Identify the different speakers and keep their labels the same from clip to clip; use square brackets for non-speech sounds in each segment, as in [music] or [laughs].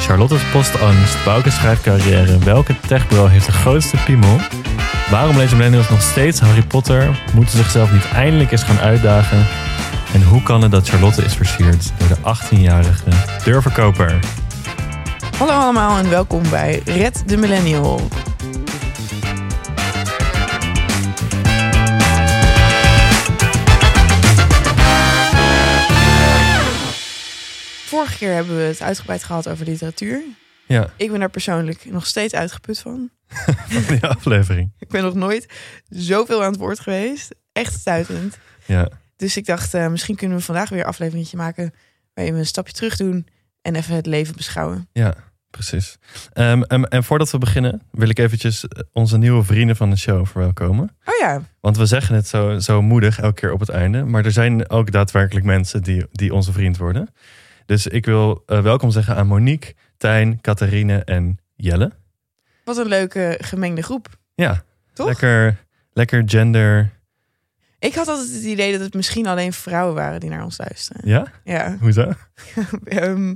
Speaker 1: Charlotte's postangst, Bouke's schrijfcarrière, welke techbro heeft de grootste piemel? Waarom lezen millennials nog steeds Harry Potter? Moeten zichzelf niet eindelijk eens gaan uitdagen? En hoe kan het dat Charlotte is versierd door de 18-jarige deurverkoper?
Speaker 2: Hallo allemaal en welkom bij Red de Millennial. Vorige keer hebben we het uitgebreid gehad over literatuur.
Speaker 1: Ja,
Speaker 2: Ik ben daar persoonlijk nog steeds uitgeput van. [laughs]
Speaker 1: van die aflevering. [laughs]
Speaker 2: Ik ben nog nooit zoveel aan het woord geweest. Echt stuitend.
Speaker 1: Ja,
Speaker 2: Dus ik dacht, eh, misschien kunnen we vandaag weer een afleveringetje maken... waarin we een stapje terug doen en even het leven beschouwen.
Speaker 1: ja precies. Ehm, en, en voordat we beginnen wil ik eventjes onze nieuwe vrienden van de show verwelkomen.
Speaker 2: Oh ja,
Speaker 1: Want we zeggen het zo, zo moedig elke keer op het einde. Maar er zijn ook daadwerkelijk mensen die, die onze vriend worden. Dus ik wil eh, welkom zeggen aan Monique, Tijn, Catharine en Jelle.
Speaker 2: wat een leuke gemengde groep.
Speaker 1: Ja,
Speaker 2: Toch?
Speaker 1: lekker, lekker gender.
Speaker 2: Ik had altijd het idee dat het misschien alleen vrouwen waren die naar ons luisteren.
Speaker 1: Ja?
Speaker 2: Ja,
Speaker 1: Hoezo? [laughs]
Speaker 2: Ehm,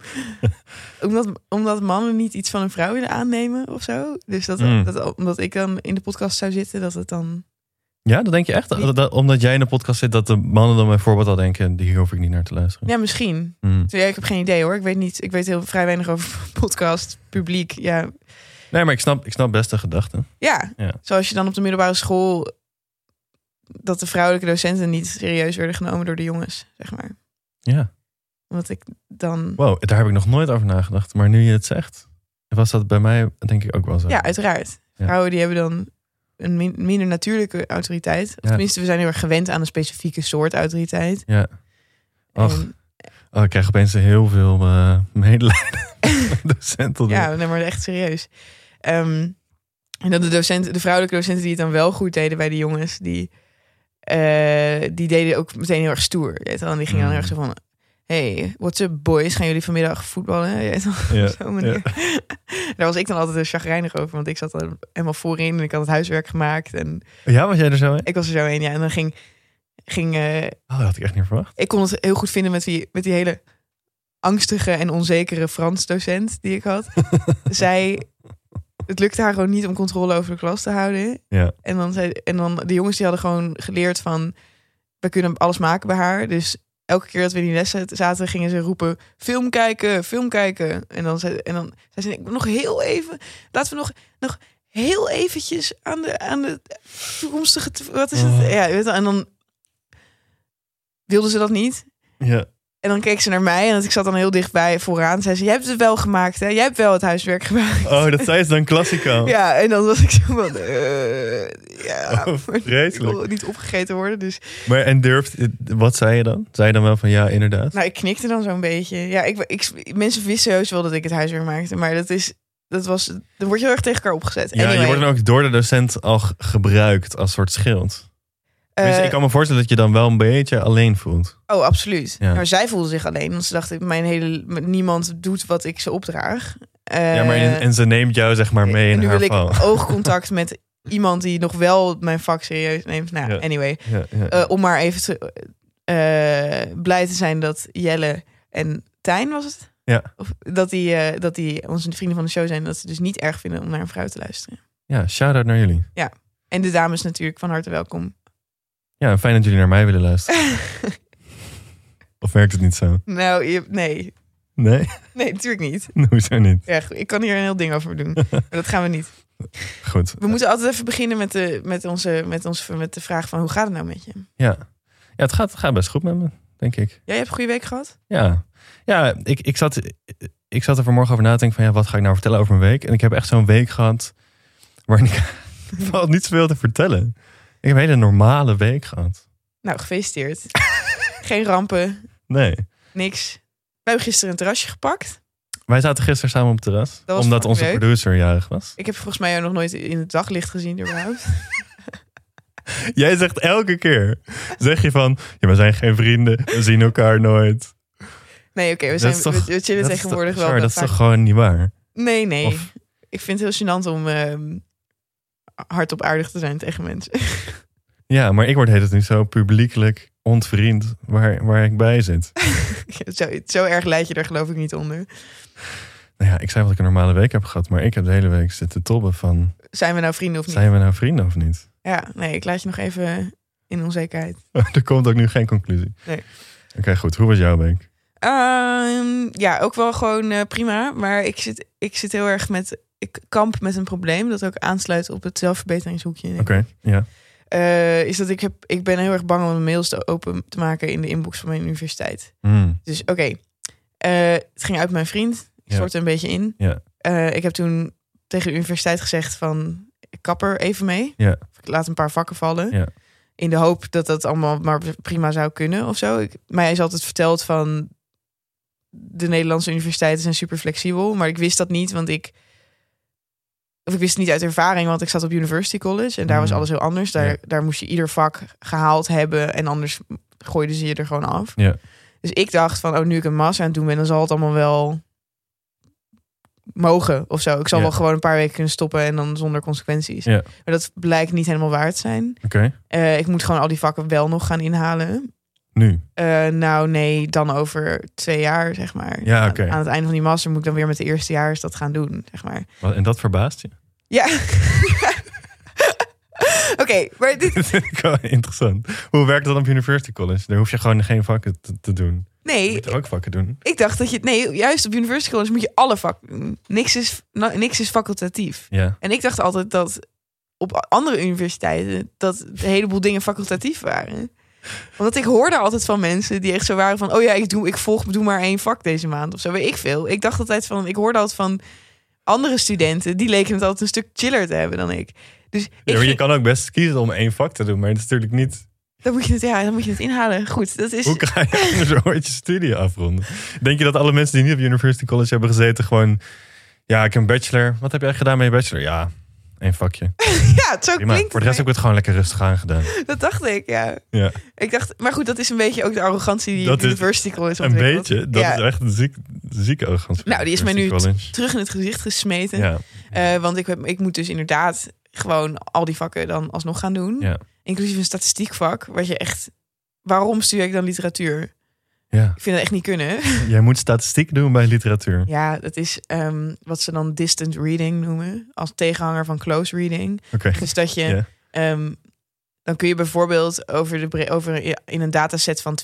Speaker 2: omdat, omdat mannen niet iets van een vrouw willen aannemen of zo. Dus dat,
Speaker 1: Mm.
Speaker 2: dat omdat ik dan in de podcast zou zitten, dat het dan.
Speaker 1: Ja, dat denk je echt? Dat- dat- omdat jij in de podcast zit, dat de mannen dan bijvoorbeeld al denken... hier hoef ik niet naar te luisteren.
Speaker 2: Ja, misschien. Ja, ik heb geen idee hoor. Ik weet niet. Ik weet heel vrij weinig over [laughs] podcast, publiek. Ja,
Speaker 1: Nee, maar ik snap, ik snap best de gedachte.
Speaker 2: ja.
Speaker 1: Ja.
Speaker 2: zoals je dan op de middelbare school. dat de vrouwelijke docenten niet serieus werden genomen door de jongens, zeg maar.
Speaker 1: Ja.
Speaker 2: Omdat ik dan.
Speaker 1: Wow, daar heb ik nog nooit over nagedacht. Maar nu je het zegt, was dat bij mij denk ik ook wel zo.
Speaker 2: Ja, uiteraard.
Speaker 1: Ja.
Speaker 2: Vrouwen die hebben dan een min- minder natuurlijke autoriteit. Of
Speaker 1: Ja.
Speaker 2: tenminste, we zijn heel erg gewend aan een specifieke soort autoriteit.
Speaker 1: Ja. Och,
Speaker 2: En,
Speaker 1: oh, ik krijg opeens heel veel eh [laughs] medelijden. Docenten.
Speaker 2: ja, nee, maar echt serieus. Ehm, en dan de docenten, de vrouwelijke docenten die het dan wel goed deden bij de jongens, die, eh, die deden ook meteen heel erg stoer. Weet die gingen dan
Speaker 1: Mm.
Speaker 2: heel erg zo van. Hey, what's up boys? Gaan jullie vanmiddag voetballen? [laughs]
Speaker 1: Ja,
Speaker 2: op zo'n manier. [laughs] Daar was ik dan altijd een chagrijnig over, want ik zat er helemaal voorin en ik had het huiswerk gemaakt. En
Speaker 1: Ja, was jij er zo in?
Speaker 2: ik was er zo in, ja. En dan ging, ging eh,
Speaker 1: Oh, dat had ik echt niet verwacht.
Speaker 2: ik kon het heel goed vinden met die, met die hele angstige en onzekere Frans docent die ik had. [laughs] Zij, het lukte haar gewoon niet om controle over de klas te houden.
Speaker 1: Ja.
Speaker 2: En dan, zei, en dan de jongens die hadden gewoon geleerd van, we kunnen alles maken bij haar. Dus elke keer dat we in die lessen zaten, gingen ze roepen, film kijken, film kijken. En dan zei, en dan zei ze, nog heel even, laten we nog, nog heel eventjes aan de, aan de toekomstige, wat is het? Ja, en dan wilde ze dat niet.
Speaker 1: Ja.
Speaker 2: En dan keek ze naar mij en ik zat dan heel dichtbij vooraan. Zei ze, jij hebt het wel gemaakt, hè? Jij hebt wel het huiswerk gemaakt.
Speaker 1: Oh, dat zei ze dan klassico. [laughs]
Speaker 2: Ja, en dan was ik zo van... eh, ja,
Speaker 1: Oh, vreselijk.
Speaker 2: niet opgegeten worden. Dus
Speaker 1: Maar en durft, wat zei je dan? Zei je dan wel van ja, inderdaad?
Speaker 2: nou, ik knikte dan zo'n beetje. Ja, ik, ik, mensen wisten heus wel dat ik het huiswerk maakte. Maar dat is... Dat was, dan word je heel erg tegen elkaar opgezet.
Speaker 1: ja, je
Speaker 2: Anyway,
Speaker 1: wordt dan ook door de docent al gebruikt als soort schild.
Speaker 2: Eh,
Speaker 1: ik kan me voorstellen dat je dan wel een beetje alleen voelt.
Speaker 2: Oh, absoluut.
Speaker 1: Ja.
Speaker 2: Maar zij voelde zich alleen. Want ze dachten, mijn hele, niemand doet wat ik ze opdraag. Eh,
Speaker 1: ja, maar en, en ze neemt jou zeg maar mee
Speaker 2: en
Speaker 1: in
Speaker 2: nu
Speaker 1: haar
Speaker 2: wil ik oogcontact met iemand die nog wel mijn vak serieus neemt. Nou,
Speaker 1: Ja.
Speaker 2: anyway.
Speaker 1: Ja, ja.
Speaker 2: Eh, om maar even te, eh, blij te zijn dat Jelle en Tijn was het?
Speaker 1: Ja.
Speaker 2: Of dat die, eh, dat die onze vrienden van de show zijn. Dat ze dus niet erg vinden om naar een vrouw te luisteren.
Speaker 1: ja, shout-out naar jullie.
Speaker 2: En de dames natuurlijk van harte welkom.
Speaker 1: Ja, fijn dat jullie naar mij willen luisteren. [laughs] of werkt het niet zo?
Speaker 2: nou, je, nee.
Speaker 1: Nee?
Speaker 2: Nee, natuurlijk niet. [laughs]
Speaker 1: Hoezo niet?
Speaker 2: Ja, goed, ik kan hier een heel ding over doen. maar dat gaan we niet. [laughs]
Speaker 1: Goed.
Speaker 2: We moeten altijd even beginnen met de, met onze, met ons, met de vraag van hoe gaat het nou met je?
Speaker 1: Ja, ja het, gaat, het gaat best goed met me, denk ik.
Speaker 2: Jij hebt een goede week gehad?
Speaker 1: Ja, ja ik, ik, zat, ik zat er vanmorgen over na te denken van ja, wat ga ik nou vertellen over mijn week? En ik heb echt zo'n week gehad waarin ik valt niet zoveel te vertellen. Ik heb een hele normale week gehad.
Speaker 2: Nou, gefeliciteerd. [laughs] Geen rampen,
Speaker 1: Nee.
Speaker 2: niks. We hebben gisteren een terrasje gepakt.
Speaker 1: Wij zaten gisteren samen op het terras. Omdat onze
Speaker 2: leuk.
Speaker 1: producer jarig was.
Speaker 2: Ik heb volgens mij jou nog nooit in het daglicht gezien überhaupt. [laughs]
Speaker 1: Jij zegt elke keer, zeg je van, ja, we zijn geen vrienden, we zien elkaar nooit.
Speaker 2: Nee, oké, we, zijn,
Speaker 1: toch-
Speaker 2: we, we chillen tegenwoordig
Speaker 1: toch,
Speaker 2: wel. wat
Speaker 1: dat is toch gewoon niet waar?
Speaker 2: Nee, nee.
Speaker 1: Of-
Speaker 2: Ik vind het heel gênant om ehm hardop aardig te zijn tegen mensen. [laughs]
Speaker 1: Ja, maar ik word het nu zo publiekelijk ontvriend waar, waar ik bij zit. [laughs]
Speaker 2: zo, zo erg leid je er geloof ik niet onder.
Speaker 1: Nou ja, ik zei dat ik een normale week heb gehad, maar ik heb de hele week zitten tobben van...
Speaker 2: Zijn we nou vrienden of niet?
Speaker 1: Zijn we nou vrienden of niet?
Speaker 2: Ja, nee, ik laat je nog even in onzekerheid. [laughs]
Speaker 1: er komt ook nu geen conclusie.
Speaker 2: Nee.
Speaker 1: Oké, goed. Hoe was jouw week?
Speaker 2: Ehm, ja, ook wel gewoon eh, prima. Maar ik zit, ik zit heel erg met. Ik kamp met een probleem dat ook aansluit op het zelfverbeteringshoekje.
Speaker 1: Oké, ja.
Speaker 2: Eh, is dat ik heb. Ik ben heel erg bang om mijn mails te open te maken in de inbox van mijn universiteit.
Speaker 1: Hmm.
Speaker 2: Dus oké, Eh, het ging uit mijn vriend. Ik
Speaker 1: Ja.
Speaker 2: stortte een beetje in.
Speaker 1: Ja.
Speaker 2: Eh, ik heb toen tegen de universiteit gezegd van ik kap er even mee.
Speaker 1: Ja.
Speaker 2: Ik laat een paar vakken vallen.
Speaker 1: Ja.
Speaker 2: In de hoop dat dat allemaal maar prima zou kunnen of zo. Ik, mij is altijd verteld van de Nederlandse universiteiten zijn super flexibel. Maar ik wist dat niet, want ik... Of ik wist het niet uit ervaring, want ik zat op University College. En daar was
Speaker 1: Mm.
Speaker 2: alles heel anders. Daar,
Speaker 1: Ja.
Speaker 2: daar moest je ieder vak gehaald hebben. En anders gooiden ze je er gewoon af.
Speaker 1: Ja.
Speaker 2: Dus ik dacht van, oh, nu ik een master aan het doen ben... dan zal het allemaal wel mogen of zo. Ik zal
Speaker 1: Ja.
Speaker 2: wel gewoon een paar weken kunnen stoppen... en dan zonder consequenties. Maar dat blijkt niet helemaal waar te zijn.
Speaker 1: Oké,
Speaker 2: Eh, ik moet gewoon al die vakken wel nog gaan inhalen.
Speaker 1: Nu.
Speaker 2: Eh, nou, nee, dan over twee jaar, zeg maar.
Speaker 1: Ja, oké.
Speaker 2: Aan, het einde van die master moet ik dan weer met de eerstejaars dat gaan doen, zeg maar.
Speaker 1: En dat verbaast je?
Speaker 2: Ja. [laughs] Oké, maar dit...
Speaker 1: Dat [laughs] vind ik wel interessant. Hoe werkt dat op University College? Daar hoef je gewoon geen vakken te, te doen. Je
Speaker 2: Nee,
Speaker 1: moet ook vakken doen.
Speaker 2: ik dacht dat je... Nee, juist op University College moet je alle vakken doen. Niks is, niks is facultatief.
Speaker 1: Ja.
Speaker 2: En ik dacht altijd dat op andere universiteiten... dat een heleboel dingen facultatief waren. Want ik hoorde altijd van mensen die echt zo waren van... oh ja, ik, doe, ik volg doe maar één vak deze maand of zo, weet ik veel. Ik dacht altijd van... Ik hoorde altijd van andere studenten... die leken het altijd een stuk chiller te hebben dan ik. Dus ik
Speaker 1: Ja, maar je kan ook best kiezen om één vak te doen, maar dat is natuurlijk niet.
Speaker 2: dan, moet je het, ja, dan moet je het inhalen. Goed, dat is...
Speaker 1: Hoe ga je anders ooit je studie afronden? Denk je dat alle mensen die niet op University College hebben gezeten, gewoon. Ja, ik heb een bachelor. Wat heb jij gedaan met je bachelor? Ja, één vakje. [laughs]
Speaker 2: Ja, zo
Speaker 1: Prima.
Speaker 2: klinkt
Speaker 1: Voor de rest heb
Speaker 2: het.
Speaker 1: ik het gewoon lekker rustig aangedaan.
Speaker 2: Dat dacht ik, ja.
Speaker 1: Ja,
Speaker 2: Ik dacht, maar goed, dat is een beetje ook de arrogantie die
Speaker 1: Dat is
Speaker 2: University College
Speaker 1: een
Speaker 2: ontwikkeld.
Speaker 1: beetje. Dat
Speaker 2: Ja.
Speaker 1: is echt een ziek, zieke arrogantie.
Speaker 2: Nou, die is mij nu terug in het gezicht gesmeten.
Speaker 1: Ja,
Speaker 2: Eh, want ik, heb, ik moet dus inderdaad gewoon al die vakken dan alsnog gaan doen.
Speaker 1: ja,
Speaker 2: Inclusief een statistiekvak. Wat je echt... Waarom studeer ik dan literatuur?
Speaker 1: Ja.
Speaker 2: Ik vind dat echt niet kunnen. [laughs]
Speaker 1: Jij moet statistiek doen bij literatuur.
Speaker 2: Ja, dat is ehm, wat ze dan distant reading noemen. Als tegenhanger van close reading.
Speaker 1: Oké.
Speaker 2: Dus dat je... Ehm, dan kun je bijvoorbeeld over, de, over in een dataset van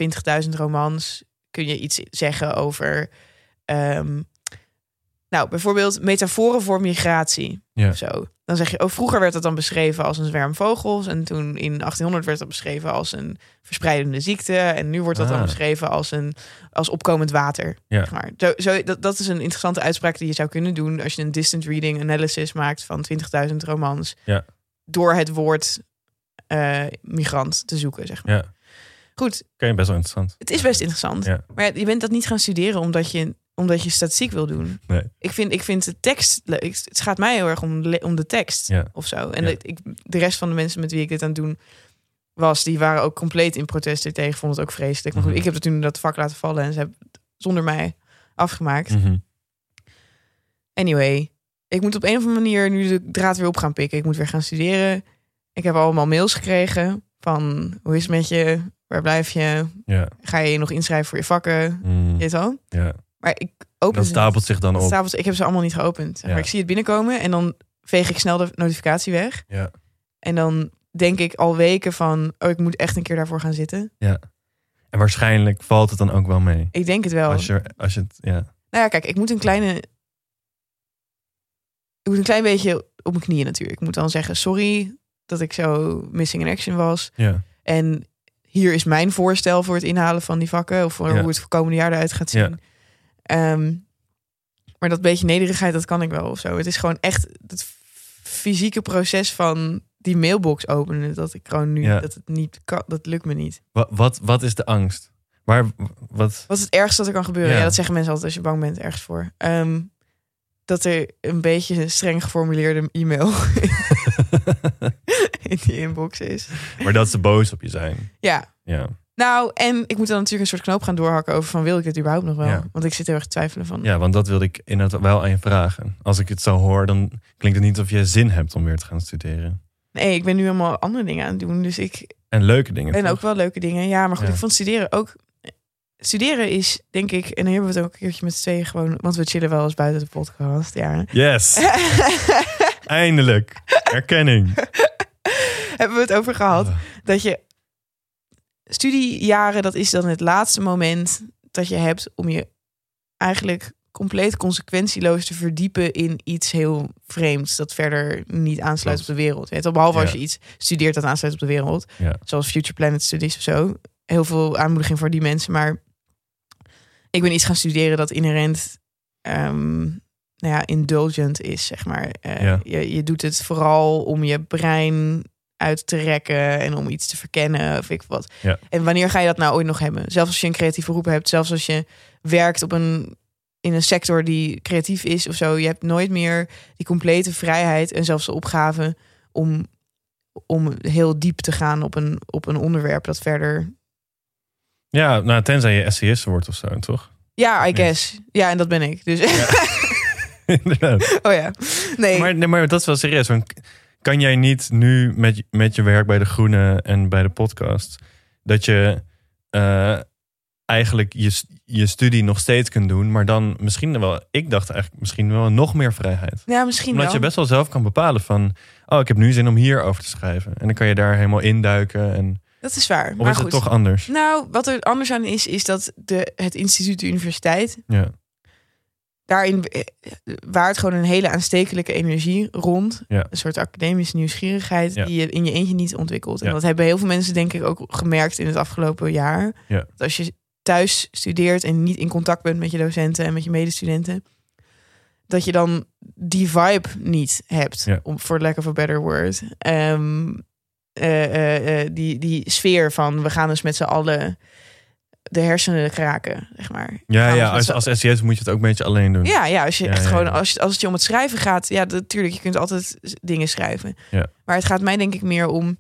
Speaker 2: 20.000 romans... kun je iets zeggen over... ehm, nou, bijvoorbeeld metaforen voor migratie.
Speaker 1: Ja.
Speaker 2: of zo. Dan zeg je, oh, vroeger werd dat dan beschreven als een zwerm vogels. En toen in 1800 werd dat beschreven als een verspreidende ziekte. En nu wordt dat dan
Speaker 1: Ah.
Speaker 2: beschreven als een als opkomend water.
Speaker 1: Ja.
Speaker 2: Zeg maar. zo, zo, dat, dat is een interessante uitspraak die je zou kunnen doen als je een distant reading analysis maakt van 20.000 romans.
Speaker 1: Ja.
Speaker 2: Door het woord eh, migrant te zoeken, zeg maar.
Speaker 1: Ja.
Speaker 2: Goed,
Speaker 1: Oké, best wel interessant.
Speaker 2: het is best interessant.
Speaker 1: Ja.
Speaker 2: Maar je bent dat niet gaan studeren omdat je, omdat je statistiek wil doen.
Speaker 1: Nee.
Speaker 2: Ik vind, ik vind de tekst leuk. Het gaat mij heel erg om, om de tekst
Speaker 1: Ja.
Speaker 2: of zo. En
Speaker 1: Ja.
Speaker 2: ik, de rest van de mensen met wie ik dit aan het doen was, die waren ook compleet in protest tegen. Vonden het ook vreselijk. Maar goed,
Speaker 1: Mhm.
Speaker 2: ik heb toen dat vak laten vallen en ze hebben het zonder mij afgemaakt.
Speaker 1: Mhm.
Speaker 2: Anyway, ik moet op een of andere manier nu de draad weer op gaan pikken. Ik moet weer gaan studeren. Ik heb allemaal mails gekregen van hoe is het met je? Waar blijf je?
Speaker 1: Ja.
Speaker 2: Ga je je nog inschrijven voor je vakken?
Speaker 1: Mm.
Speaker 2: Weet wel?
Speaker 1: ja.
Speaker 2: Maar ik open
Speaker 1: Dat stapelt zich dan op.
Speaker 2: Stapels, ik heb ze allemaal niet geopend. Zeg maar
Speaker 1: Ja.
Speaker 2: ik zie het binnenkomen en dan veeg ik snel de notificatie weg.
Speaker 1: Ja.
Speaker 2: En dan denk ik al weken van, oh, ik moet echt een keer daarvoor gaan zitten.
Speaker 1: En waarschijnlijk valt het dan ook wel mee.
Speaker 2: Ik denk het wel.
Speaker 1: Als je, als je het, ja.
Speaker 2: Nou ja, kijk, ik moet een kleine. Ik moet een klein beetje op mijn knieën natuurlijk. Ik moet dan zeggen: sorry dat ik zo missing in action was.
Speaker 1: Ja.
Speaker 2: En hier is mijn voorstel voor het inhalen van die vakken. Of voor
Speaker 1: Ja.
Speaker 2: hoe het voor komende jaar eruit gaat zien.
Speaker 1: Ja.
Speaker 2: Ehm, maar dat beetje nederigheid, dat kan ik wel of zo. Het is gewoon echt het fysieke proces van die mailbox openen. Dat ik gewoon nu,
Speaker 1: Ja.
Speaker 2: dat het niet kan, dat lukt me niet.
Speaker 1: Wat, wat, wat is de angst? Waar, wat,
Speaker 2: Wat is het ergste dat er kan gebeuren?
Speaker 1: Ja.
Speaker 2: Ja, dat zeggen mensen altijd als je bang bent ergens voor. Ehm, dat er een beetje een streng geformuleerde e-mail [laughs] in die inbox is.
Speaker 1: maar dat ze boos op je zijn.
Speaker 2: Ja.
Speaker 1: Ja.
Speaker 2: Nou, en ik moet dan natuurlijk een soort knoop gaan doorhakken over van wil ik dit überhaupt nog wel?
Speaker 1: Ja.
Speaker 2: Want ik zit heel erg te twijfelen van.
Speaker 1: ja, want dat wilde ik inderdaad wel aan je vragen. Als ik het zo hoor, dan klinkt het niet of je zin hebt om weer te gaan studeren.
Speaker 2: Nee, ik ben nu helemaal andere dingen aan het doen. Dus ik
Speaker 1: En leuke dingen.
Speaker 2: en
Speaker 1: toch?
Speaker 2: ook wel leuke dingen. Ja, maar goed,
Speaker 1: Ja.
Speaker 2: ik vond studeren ook. studeren is, denk ik, en dan hebben we het ook een keertje met z'n tweeën gewoon, want we chillen wel eens buiten de podcast, ja.
Speaker 1: Yes, [laughs] eindelijk. Erkenning.
Speaker 2: hebben we het over gehad
Speaker 1: Ah.
Speaker 2: dat je studiejaren, dat is dan het laatste moment dat je hebt om je eigenlijk compleet consequentieloos te verdiepen in iets heel vreemds dat verder niet aansluit
Speaker 1: Klopt.
Speaker 2: op de wereld. Weet behalve als je iets studeert dat aansluit op de wereld,
Speaker 1: Ja.
Speaker 2: zoals Future Planet Studies of zo. Heel veel aanmoediging voor die mensen, maar ik ben iets gaan studeren dat inherent ehm, nou ja, indulgent is, zeg maar. Eh,
Speaker 1: Ja.
Speaker 2: je, je doet het vooral om je brein uit te rekken en om iets te verkennen of ik wat.
Speaker 1: Ja.
Speaker 2: En wanneer ga je dat nou ooit nog hebben? Zelfs als je een creatieve beroep hebt, zelfs als je werkt op een in een sector die creatief is of zo, je hebt nooit meer die complete vrijheid en zelfs de opgave om, om heel diep te gaan op een, op een onderwerp dat verder.
Speaker 1: Ja, nou, tenzij je SCS wordt of zo, toch?
Speaker 2: Ja, I guess. Ja, en dat ben ik. Dus, [laughs] [laughs] oh ja. Nee.
Speaker 1: Maar, nee, maar dat is wel serieus. Kan jij niet nu met, je- met je werk bij De Groene en bij de podcast... dat je eh, eigenlijk je, je studie nog steeds kunt doen... maar dan misschien wel... Ik dacht eigenlijk misschien wel nog meer vrijheid.
Speaker 2: ja, misschien
Speaker 1: Omdat
Speaker 2: wel.
Speaker 1: je best wel zelf kan bepalen van... oh, ik heb nu zin om hier over te schrijven. En dan kan je daar helemaal induiken. En,
Speaker 2: Dat is waar.
Speaker 1: of
Speaker 2: maar
Speaker 1: is
Speaker 2: goed.
Speaker 1: het toch anders?
Speaker 2: Nou, wat er anders aan is, is dat de, het instituut de universiteit
Speaker 1: Ja,
Speaker 2: daarin eh, waart gewoon een hele aanstekelijke energie rond.
Speaker 1: Ja.
Speaker 2: Een soort academische nieuwsgierigheid
Speaker 1: Ja.
Speaker 2: die je in je eentje niet ontwikkelt. En
Speaker 1: Ja.
Speaker 2: dat hebben heel veel mensen denk ik ook gemerkt in het afgelopen jaar.
Speaker 1: Ja.
Speaker 2: Dat als je thuis studeert en niet in contact bent met je docenten en met je medestudenten, dat je dan die vibe niet hebt, om voor lack of a better word. Ehm, eh, eh, eh, die, die sfeer van we gaan dus met z'n allen de hersenen kraken, zeg maar.
Speaker 1: ja,
Speaker 2: Gaan
Speaker 1: ja als, als SCS moet je het ook een beetje alleen doen.
Speaker 2: ja, ja, als je
Speaker 1: Ja,
Speaker 2: echt
Speaker 1: ja,
Speaker 2: gewoon, als, je- als het je om het schrijven gaat, ja, natuurlijk, je kunt altijd dingen schrijven.
Speaker 1: Ja.
Speaker 2: Maar het gaat mij denk ik meer om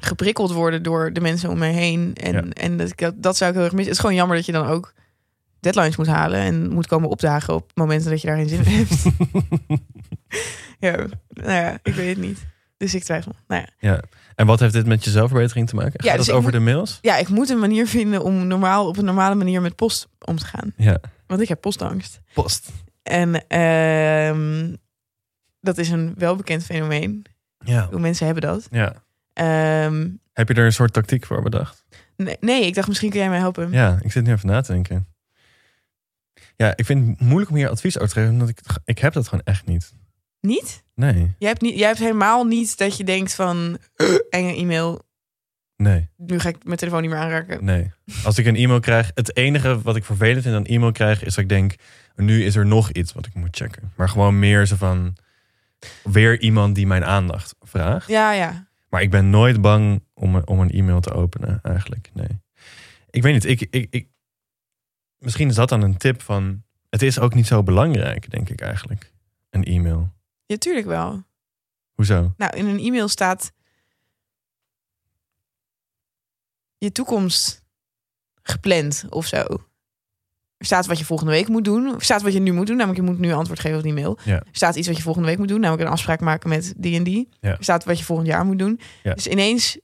Speaker 2: geprikkeld worden door de mensen om mij heen. En, en dat, dat, dat zou ik heel erg missen. Het is gewoon jammer dat je dan ook deadlines moet halen en moet komen opdagen op momenten dat je daarin zin in hebt. [laughs] [laughs] ja, nou ja, ik weet het niet. Dus ik twijfel. Nou ja.
Speaker 1: Ja. En wat heeft dit met je zelfverbetering te maken? Gaat
Speaker 2: Ja, dus ik
Speaker 1: over
Speaker 2: moet-
Speaker 1: de mails?
Speaker 2: ja, ik moet een manier vinden om normaal op een normale manier met post om te gaan.
Speaker 1: Ja.
Speaker 2: Want ik heb postangst.
Speaker 1: Post.
Speaker 2: En ehm, dat is een welbekend fenomeen.
Speaker 1: Ja.
Speaker 2: Hoe mensen hebben dat.
Speaker 1: ja.
Speaker 2: Ehm,
Speaker 1: Heb je er een soort tactiek voor bedacht?
Speaker 2: nee, nee, ik dacht misschien kun jij mij helpen.
Speaker 1: Ja, ik zit nu even na te denken. Ja, ik vind het moeilijk om hier advies over te geven, omdat ik, ik heb dat gewoon echt niet.
Speaker 2: Niet?
Speaker 1: Nee,
Speaker 2: Jij hebt, niet? jij hebt helemaal niet dat je denkt van [gasps] enge e-mail.
Speaker 1: nee,
Speaker 2: Nu ga ik mijn telefoon niet meer aanraken.
Speaker 1: nee. Als ik een e-mail krijg, het enige wat ik vervelend vind aan e-mail krijgen, is dat ik denk, nu is er nog iets wat ik moet checken. Maar gewoon meer zo van, weer iemand die mijn aandacht vraagt.
Speaker 2: Ja, ja.
Speaker 1: Maar ik ben nooit bang om, een- om een e-mail te openen, eigenlijk. Nee. Ik weet niet, ik, ik, ik, misschien is dat dan een tip van... Het is ook niet zo belangrijk, denk ik eigenlijk. Een e-mail.
Speaker 2: Ja, tuurlijk wel.
Speaker 1: Hoezo?
Speaker 2: Nou, in een e-mail staat je toekomst gepland of zo. Er staat wat je volgende week moet doen. Er staat wat je nu moet doen, namelijk je moet nu antwoord geven op die mail.
Speaker 1: Ja.
Speaker 2: Er staat iets wat je volgende week moet doen, namelijk een afspraak maken met die en die. Er staat wat je volgend jaar moet doen.
Speaker 1: Ja.
Speaker 2: Dus ineens,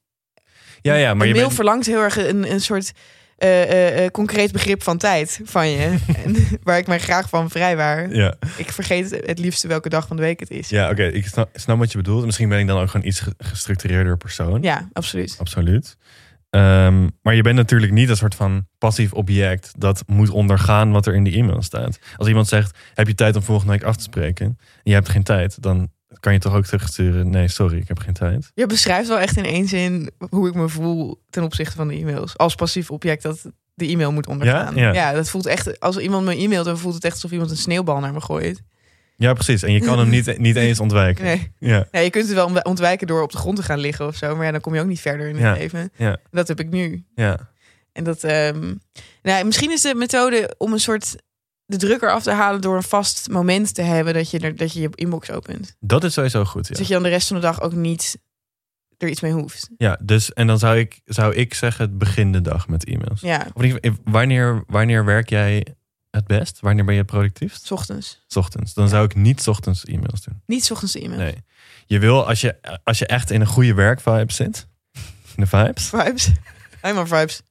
Speaker 1: Ja, ja, maar je
Speaker 2: mail
Speaker 1: bent...
Speaker 2: verlangt heel erg een, een soort eh, concreet begrip van tijd van je. [laughs] en, waar ik mij graag van vrijwaar.
Speaker 1: Ja,
Speaker 2: Ik vergeet het liefste welke dag van de week het is.
Speaker 1: ja oké, ik snap, snap wat je bedoelt. Misschien ben ik dan ook gewoon iets ge- gestructureerder persoon.
Speaker 2: Ja, absoluut.
Speaker 1: Absoluut. Ehm, maar je bent natuurlijk niet een soort van passief object dat moet ondergaan wat er in die e-mail staat. Als iemand zegt, heb je tijd om volgende week af te spreken? En je hebt geen tijd, dan kan je toch ook terugsturen, nee, sorry, ik heb geen tijd.
Speaker 2: Je beschrijft wel echt in één zin hoe ik me voel ten opzichte van de e-mails. Als passief object dat de e-mail moet ondergaan.
Speaker 1: Ja? Ja.
Speaker 2: dat voelt echt, als iemand me e-mailt, dan voelt het echt alsof iemand een sneeuwbal naar me gooit.
Speaker 1: Ja, precies. En je kan hem niet, niet eens ontwijken.
Speaker 2: Nee.
Speaker 1: Ja,
Speaker 2: Ja, je kunt het wel ontw- ontwijken door op de grond te gaan liggen of zo. Maar ja, dan kom je ook niet verder in
Speaker 1: Ja.
Speaker 2: het leven.
Speaker 1: Ja.
Speaker 2: Dat heb ik nu.
Speaker 1: ja.
Speaker 2: En dat, ehm, nou, misschien is de methode om een soort de drukker af te halen door een vast moment te hebben dat je er, dat je, je inbox opent.
Speaker 1: Dat is sowieso goed.
Speaker 2: Dus
Speaker 1: Ja.
Speaker 2: dat je dan de rest van de dag ook niet er iets mee hoeft.
Speaker 1: ja, dus en dan zou ik, zou ik zeggen, begin de dag met e-mails.
Speaker 2: Ja,
Speaker 1: Of geval, wanneer, wanneer werk jij het best? Wanneer ben je productiefst?
Speaker 2: s ochtends.
Speaker 1: 's ochtends. Dan zou ik niet 's ochtends e-mails doen.
Speaker 2: Niet 's ochtends de e-mail.
Speaker 1: Nee. Je wil, als je, als je echt in een goede werkvibe zit, in de vibes,
Speaker 2: Vibes. [laughs] Helemaal vibes.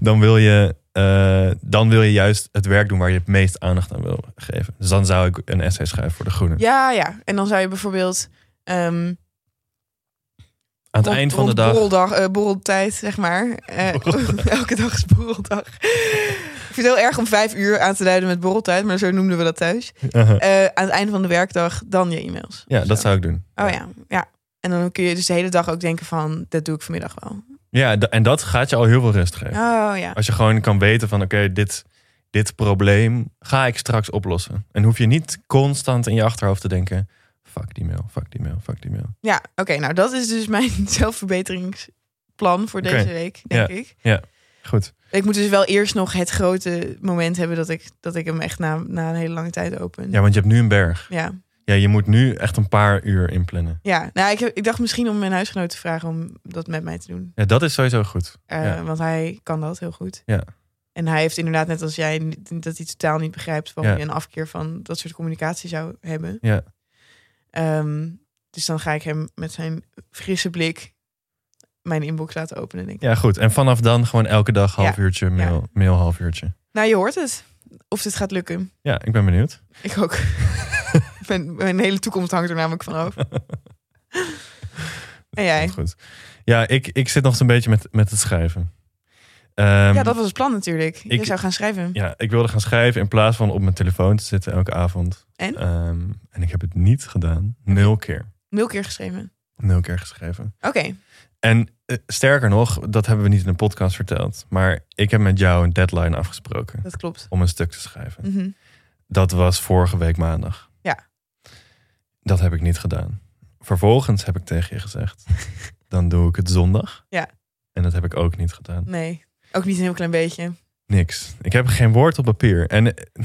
Speaker 1: dan wil je eh, dan wil je juist het werk doen waar je het meest aandacht aan wil geven. Dus dan zou ik een essay schrijven voor de Groene.
Speaker 2: Ja, ja. En dan zou je bijvoorbeeld ehm,
Speaker 1: aan het
Speaker 2: rond-
Speaker 1: eind van de dag.
Speaker 2: Borreldag, eh, borreltijd, zeg maar. Eh, [laughs] elke dag is borreldag. Ik vind het heel erg om vijf uur aan te duiden met borreltijd, maar zo noemden we dat thuis.
Speaker 1: Uh-huh.
Speaker 2: Eh, aan het einde van de werkdag dan je e-mails.
Speaker 1: ja,
Speaker 2: Zo.
Speaker 1: dat zou ik doen.
Speaker 2: Oh ja, ja. En dan kun je dus de hele dag ook denken van, dat doe ik vanmiddag wel.
Speaker 1: Ja, en dat gaat je al heel veel rust geven.
Speaker 2: Oh ja.
Speaker 1: Als je gewoon kan weten van oké, dit, dit probleem ga ik straks oplossen. En hoef je niet constant in je achterhoofd te denken... fuck die mail, fuck die mail, fuck die mail.
Speaker 2: Ja, oké. nou, dat is dus mijn [laughs] zelfverbeteringsplan voor deze week, denk
Speaker 1: Ja.
Speaker 2: ik.
Speaker 1: Goed.
Speaker 2: Ik moet dus wel eerst nog het grote moment hebben dat ik, dat ik hem echt na, na een hele lange tijd open.
Speaker 1: Ja, want je hebt nu een berg.
Speaker 2: ja.
Speaker 1: Ja, je moet nu echt een paar uur inplannen.
Speaker 2: Ja, nou, ik, heb, ik dacht misschien om mijn huisgenoot te vragen om dat met mij te doen.
Speaker 1: Ja, dat is sowieso goed.
Speaker 2: Eh,
Speaker 1: Ja.
Speaker 2: Want hij kan dat heel goed.
Speaker 1: Ja.
Speaker 2: En hij heeft inderdaad, net als jij, dat hij totaal niet begrijpt waarom
Speaker 1: Ja.
Speaker 2: je een afkeer van dat soort communicatie zou hebben.
Speaker 1: Ja.
Speaker 2: Ehm, dus dan ga ik hem met zijn frisse blik mijn inbox laten openen. Denk ik.
Speaker 1: Ja, goed. En vanaf dan gewoon elke dag half
Speaker 2: Ja.
Speaker 1: uurtje, mail, mail half uurtje.
Speaker 2: Nou, je hoort het. Of dit gaat lukken.
Speaker 1: Ja, ik ben benieuwd.
Speaker 2: Ik ook. [laughs] mijn, mijn hele toekomst hangt er namelijk vanaf. en jij?
Speaker 1: Goed. Ja, ik, ik zit nog zo'n beetje met, met het schrijven. Ehm,
Speaker 2: Ja, dat was het plan natuurlijk. Je
Speaker 1: ik-
Speaker 2: zou gaan schrijven.
Speaker 1: ja, ik wilde gaan schrijven in plaats van op mijn telefoon te zitten elke avond.
Speaker 2: En?
Speaker 1: Ehm, en ik heb het niet gedaan. Nul keer.
Speaker 2: Nul keer geschreven.
Speaker 1: Nul keer geschreven.
Speaker 2: Oké.
Speaker 1: En eh, sterker nog, dat hebben we niet in een podcast verteld. Maar ik heb met jou een deadline afgesproken
Speaker 2: Dat klopt.
Speaker 1: om een stuk te schrijven.
Speaker 2: Mhm.
Speaker 1: Dat was vorige week maandag. Dat heb ik niet gedaan. Vervolgens heb ik tegen je gezegd, [laughs] dan doe ik het zondag.
Speaker 2: Ja.
Speaker 1: En dat heb ik ook niet gedaan.
Speaker 2: Nee, ook niet een heel klein beetje.
Speaker 1: Niks. Ik heb geen woord op papier. En eh,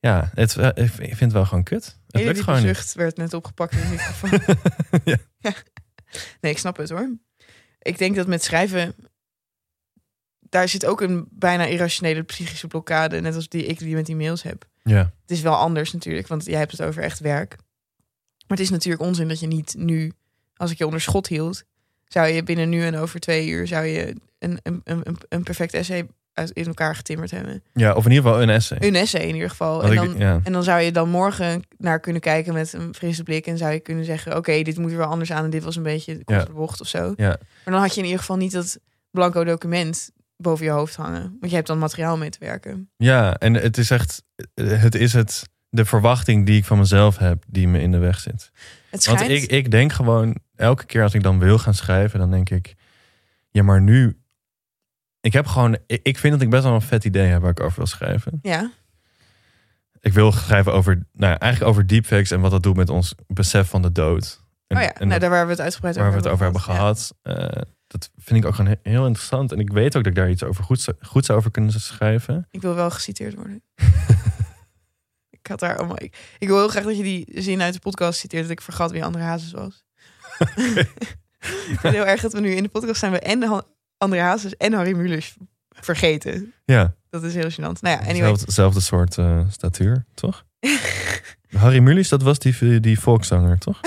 Speaker 1: ja, het, eh, ik vind het wel gewoon kut. Het lukt gewoon niet.
Speaker 2: zucht werd net opgepakt in de microfoon. [laughs]
Speaker 1: Ja. [laughs]
Speaker 2: Nee, ik snap het hoor. Ik denk dat met schrijven... Daar zit ook een bijna irrationele psychische blokkade. Net als die ik die met die mails heb.
Speaker 1: Ja,
Speaker 2: Het is wel anders natuurlijk, want jij hebt het over echt werk. Maar het is natuurlijk onzin dat je niet nu, als ik je onder schot hield, zou je binnen nu en over twee uur zou je een, een, een, een perfect essay uit in elkaar getimmerd hebben.
Speaker 1: ja, of in ieder geval een essay.
Speaker 2: Een essay in ieder geval. En
Speaker 1: ik-
Speaker 2: dan,
Speaker 1: ja.
Speaker 2: en dan zou je dan morgen naar kunnen kijken met een frisse blik en zou je kunnen zeggen: Oké, dit moet er wel anders aan en dit was een beetje
Speaker 1: Ja.
Speaker 2: de bocht of zo.
Speaker 1: Ja.
Speaker 2: Maar dan had je in ieder geval niet dat blanco document boven je hoofd hangen, want je hebt dan materiaal mee te werken.
Speaker 1: ja, en het is echt, het is het, de verwachting die ik van mezelf heb, die me in de weg zit.
Speaker 2: Het
Speaker 1: Want
Speaker 2: schijnt.
Speaker 1: ik, ik denk gewoon, elke keer als ik dan wil gaan schrijven, dan denk ik, ja, maar nu, ik heb gewoon, ik, vind dat ik best wel een vet idee heb waar ik over wil schrijven.
Speaker 2: Ja,
Speaker 1: Ik wil schrijven over, nou ja, eigenlijk over deepfakes en wat dat doet met ons besef van de dood. En,
Speaker 2: oh ja,
Speaker 1: en
Speaker 2: nou,
Speaker 1: dat-
Speaker 2: daar waar we het uitgebreid
Speaker 1: waar we
Speaker 2: over
Speaker 1: het over hebben gehad. eh, dat vind ik ook gewoon he- heel interessant. En ik weet ook dat ik daar iets over goed, goed over kunnen schrijven.
Speaker 2: Ik wil wel geciteerd worden. [laughs] ik had daar allemaal. Ik, ik wil heel graag dat je die zin uit de podcast citeert dat ik vergat wie André Hazes was. [laughs] ik vind het heel erg dat we nu in de podcast zijn we en Han- André Hazes en Harry Mulisch vergeten.
Speaker 1: Ja,
Speaker 2: Dat is heel gênant. Nou ja, anyway.
Speaker 1: zelfde, zelfde soort eh, statuur, toch? [laughs] Harry Mulisch, dat was die, die volkszanger, toch?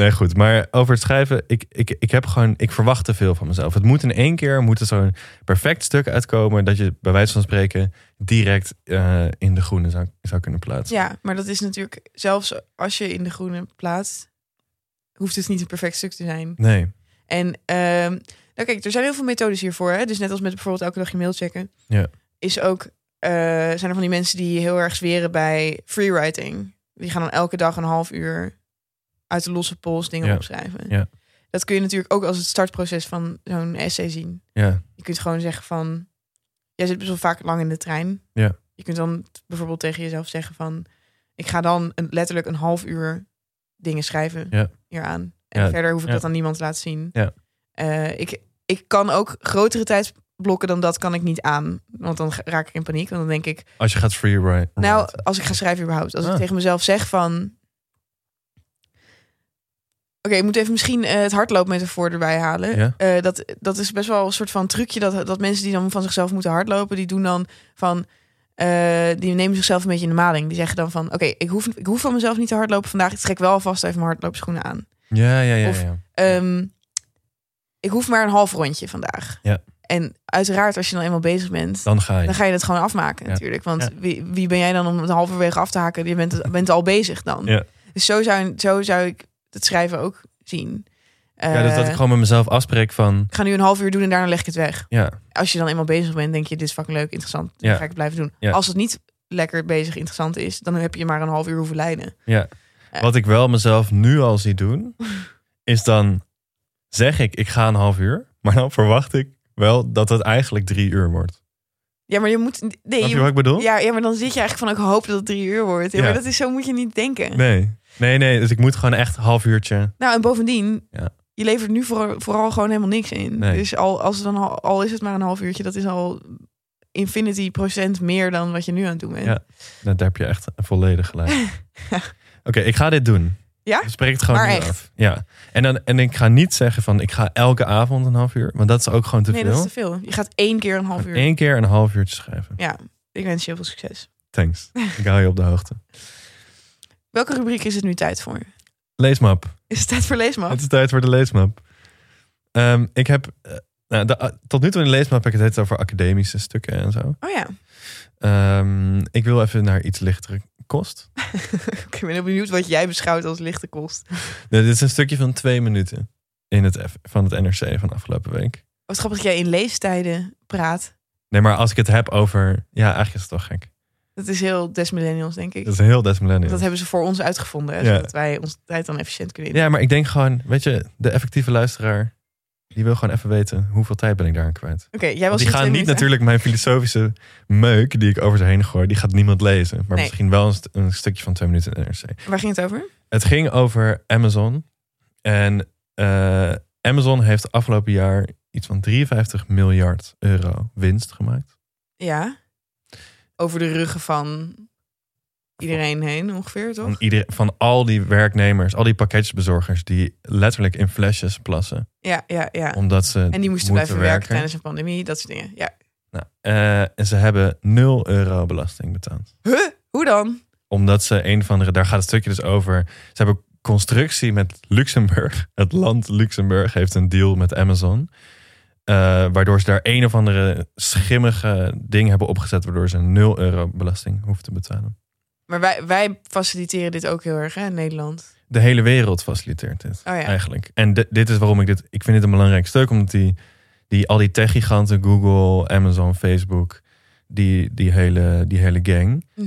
Speaker 1: Nee, goed. Maar over het schrijven, ik, ik, ik heb gewoon, ik verwacht te veel van mezelf. Het moet in één keer, moet er zo'n perfect stuk uitkomen dat je bij wijze van spreken direct eh, in de groene zou, zou kunnen plaatsen.
Speaker 2: Ja, maar dat is natuurlijk, zelfs als je in de groene plaatst, hoeft het niet een perfect stuk te zijn.
Speaker 1: Nee,
Speaker 2: En ehm, nou kijk, er zijn heel veel methodes hiervoor. Hè? Dus net als met bijvoorbeeld elke dag je mail checken.
Speaker 1: Ja.
Speaker 2: Is ook, eh, zijn er van die mensen die heel erg zweren bij freewriting. Die gaan dan elke dag een half uur uit de losse pols dingen
Speaker 1: Ja.
Speaker 2: opschrijven.
Speaker 1: Ja.
Speaker 2: Dat kun je natuurlijk ook als het startproces van zo'n essay zien.
Speaker 1: ja,
Speaker 2: Je kunt gewoon zeggen van, jij zit best wel vaak lang in de trein.
Speaker 1: Ja.
Speaker 2: Je kunt dan bijvoorbeeld tegen jezelf zeggen van, ik ga dan een, letterlijk een half uur dingen schrijven
Speaker 1: Ja.
Speaker 2: hieraan. En
Speaker 1: Ja,
Speaker 2: verder hoef ik
Speaker 1: ja.
Speaker 2: dat aan niemand te laten zien.
Speaker 1: Ja.
Speaker 2: Eh, ik, ik kan ook grotere tijdsblokken dan dat kan ik niet aan. Want dan raak ik in paniek. Want dan denk ik,
Speaker 1: als je gaat freewrite.
Speaker 2: nou, als ik ga schrijven überhaupt. Als ik
Speaker 1: Ah.
Speaker 2: tegen mezelf zeg van... Oké, ik moet even misschien eh, het hardloopmetafoor erbij halen.
Speaker 1: Ja.
Speaker 2: Eh, dat, dat is best wel een soort van trucje dat, dat mensen die dan van zichzelf moeten hardlopen, die doen dan van. eh, die nemen zichzelf een beetje in de maling. Die zeggen dan van: Oké, ik, hoef, ik hoef van mezelf niet te hardlopen vandaag. Ik trek wel alvast even mijn hardloopschoenen aan.
Speaker 1: Ja, ja, ja.
Speaker 2: Of-
Speaker 1: ja.
Speaker 2: Ehm, ik hoef maar een half rondje vandaag.
Speaker 1: Ja.
Speaker 2: En uiteraard, als je dan eenmaal bezig bent,
Speaker 1: Dan ga je.
Speaker 2: dan ga je het gewoon afmaken
Speaker 1: Ja.
Speaker 2: natuurlijk. Want
Speaker 1: Ja.
Speaker 2: wie, wie ben jij dan om het halverwege af te haken? Je bent, bent al bezig dan.
Speaker 1: Ja.
Speaker 2: Dus zo zou, zo zou ik het schrijven ook zien.
Speaker 1: ja, dus dat
Speaker 2: Eh,
Speaker 1: ik gewoon met mezelf afspreek van...
Speaker 2: ik ga nu een half uur doen en daarna leg ik het weg.
Speaker 1: Ja,
Speaker 2: Als je dan eenmaal bezig bent, denk je, dit is fucking leuk, interessant. Dan
Speaker 1: Ja.
Speaker 2: ga ik het blijven doen.
Speaker 1: Ja.
Speaker 2: Als het niet lekker bezig, interessant is, dan heb je maar een half uur hoeven lijden.
Speaker 1: ja.
Speaker 2: Ja.
Speaker 1: Wat ik wel mezelf nu al zie doen... [laughs] is dan zeg ik, ik ga een half uur. Maar dan verwacht ik wel dat het eigenlijk drie uur wordt.
Speaker 2: Ja, maar je moet... Nee,
Speaker 1: je
Speaker 2: je,
Speaker 1: wat ik bedoel?
Speaker 2: ja, ja, maar dan zit je eigenlijk van, ik hoop dat het drie uur wordt. Ja,
Speaker 1: Ja.
Speaker 2: Maar dat is zo moet je niet denken.
Speaker 1: Nee. Nee, nee. Dus ik moet gewoon echt een half uurtje...
Speaker 2: Nou, en bovendien,
Speaker 1: Ja.
Speaker 2: je levert nu vooral, vooral gewoon helemaal niks in.
Speaker 1: Nee.
Speaker 2: Dus al, als het dan, al, al is het maar een half uurtje, dat is al infinity procent meer dan wat je nu aan het doen bent.
Speaker 1: Ja. Nou, daar heb je echt volledig gelijk. [laughs] Oké, ik ga dit doen.
Speaker 2: Ja?
Speaker 1: Ik spreek het gewoon
Speaker 2: Maar
Speaker 1: nu
Speaker 2: echt?
Speaker 1: af. Ja. En, dan, en ik ga niet zeggen van ik ga elke avond een half uur. Want dat is ook gewoon te
Speaker 2: nee, dat
Speaker 1: veel.
Speaker 2: is te veel. Je gaat één keer een half uur.
Speaker 1: Eén keer een half uurtje schrijven.
Speaker 2: Ja, ik wens je heel veel succes.
Speaker 1: Thanks. Ik hou je op de hoogte.
Speaker 2: Welke rubriek is het nu tijd voor?
Speaker 1: Leesmap.
Speaker 2: Is het tijd voor leesmap?
Speaker 1: Het is tijd voor de leesmap. Ehm, ik heb... eh, nou, de- uh, tot nu toe in de leesmap heb ik het over academische stukken en zo.
Speaker 2: Oh ja.
Speaker 1: Ehm, ik wil even naar iets lichtere kost. [laughs]
Speaker 2: ik ben heel benieuwd wat jij beschouwt als lichte kost.
Speaker 1: Nee, dit is een stukje van twee minuten in het, F- van het NRC van afgelopen week.
Speaker 2: Wat grappig dat jij in leestijden praat.
Speaker 1: Nee, maar als ik het heb over... Ja, eigenlijk is het toch gek.
Speaker 2: Dat is heel des millennials, denk ik.
Speaker 1: Dat is heel des millennials.
Speaker 2: Dat hebben ze voor ons uitgevonden, hè,
Speaker 1: Ja.
Speaker 2: zodat wij onze tijd dan efficiënt kunnen.
Speaker 1: Ja, maar ik denk gewoon... Weet je, de effectieve luisteraar... Die wil gewoon even weten hoeveel tijd ben ik daar aan kwijt.
Speaker 2: Oké, jij was
Speaker 1: Want die gaan niet
Speaker 2: minuten.
Speaker 1: natuurlijk mijn filosofische meuk die ik over ze heen gooi. Die gaat niemand lezen. Maar
Speaker 2: Nee.
Speaker 1: misschien wel een, st- een stukje van twee minuten in NRC.
Speaker 2: Waar ging het over?
Speaker 1: Het ging over Amazon. En eh, Amazon heeft afgelopen jaar iets van 53 miljard euro winst gemaakt.
Speaker 2: Ja. Over de ruggen van iedereen heen ongeveer, toch?
Speaker 1: Van, iedereen, van al die werknemers, al die pakketjesbezorgers die letterlijk in flesjes plassen.
Speaker 2: Ja, ja, ja.
Speaker 1: Omdat ze
Speaker 2: En die moesten blijven werken tijdens een pandemie, dat soort dingen. Ja.
Speaker 1: Nou, eh, en ze hebben 0 euro belasting betaald.
Speaker 2: Huh? Hoe dan?
Speaker 1: Omdat ze een van de, daar gaat het stukje dus over. Ze hebben constructie met Luxemburg. [laughs] Het land Luxemburg heeft een deal met Amazon. Eh, waardoor ze daar een of andere schimmige ding hebben opgezet. Waardoor ze 0 euro belasting hoeven te betalen.
Speaker 2: Maar wij, wij faciliteren dit ook heel erg, hè, in Nederland.
Speaker 1: De hele wereld faciliteert dit
Speaker 2: Oh ja.
Speaker 1: eigenlijk. En di- dit is waarom ik dit. Ik vind dit een belangrijk stuk. Omdat die, die al die tech-giganten, Google, Amazon, Facebook. Die, die, hele, die hele gang.
Speaker 2: Hm.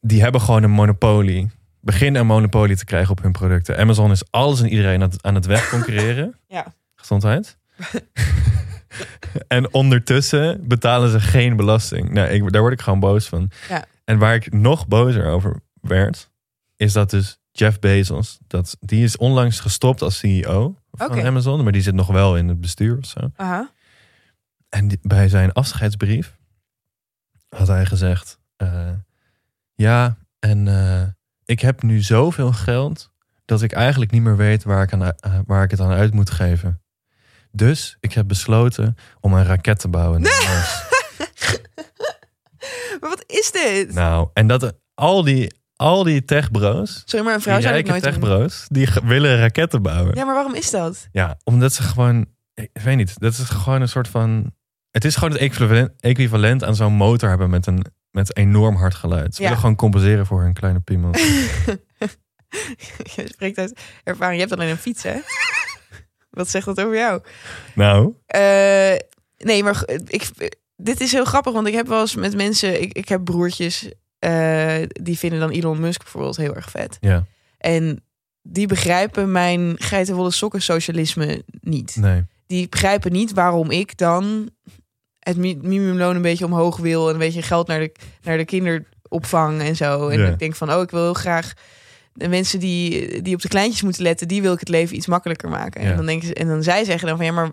Speaker 1: Die hebben gewoon een monopolie. Beginnen een monopolie te krijgen op hun producten. Amazon is alles en iedereen aan het, aan het wegconcurreren. [laughs]
Speaker 2: Ja.
Speaker 1: Gezondheid. [laughs] en ondertussen betalen ze geen belasting. Nou, ik, daar word ik gewoon boos van.
Speaker 2: Ja.
Speaker 1: En waar ik nog bozer over werd, is dat dus Jeff Bezos, dat, die is onlangs gestopt als CEO van. Amazon, maar die zit nog wel in het bestuur of zo.
Speaker 2: Aha.
Speaker 1: En die- bij zijn afscheidsbrief had hij gezegd: eh, Ja, en eh, ik heb nu zoveel geld dat ik eigenlijk niet meer weet waar ik, aan, eh, waar ik het aan uit moet geven. Dus ik heb besloten om een raket te bouwen. naar Mars." [laughs]
Speaker 2: Maar wat is dit?
Speaker 1: nou, en dat al die, al die techbro's,
Speaker 2: Sorry, maar een vrouw
Speaker 1: die
Speaker 2: zou ik
Speaker 1: rijke
Speaker 2: nooit doen.
Speaker 1: techbro's, die willen raketten bouwen.
Speaker 2: Ja, maar waarom is dat?
Speaker 1: Ja, omdat ze gewoon, ik weet niet, dat is gewoon een soort van, het is gewoon het equivalent, equivalent aan zo'n motor hebben met een met enorm hard geluid. Ze
Speaker 2: Ja.
Speaker 1: willen gewoon compenseren voor hun kleine piemel. [laughs]
Speaker 2: Je spreekt uit ervaring. Je hebt alleen een fiets, hè? Wat zegt dat over jou?
Speaker 1: nou,
Speaker 2: Eh, nee, maar ik, dit is heel grappig, want ik heb wel eens met mensen... Ik, ik heb broertjes, eh, die vinden dan Elon Musk bijvoorbeeld heel erg vet.
Speaker 1: ja,
Speaker 2: En die begrijpen mijn geitenwolle sokken socialisme niet.
Speaker 1: nee.
Speaker 2: Die begrijpen niet waarom ik dan het mi- minimumloon een beetje omhoog wil... en een beetje geld naar de, naar de kinderopvang en zo. En
Speaker 1: Ja.
Speaker 2: ik denk van, oh, ik wil heel graag... De mensen die, die op de kleintjes moeten letten, die wil ik het leven iets makkelijker maken.
Speaker 1: Ja.
Speaker 2: En, dan denken ze, en dan zij zeggen dan van ja, maar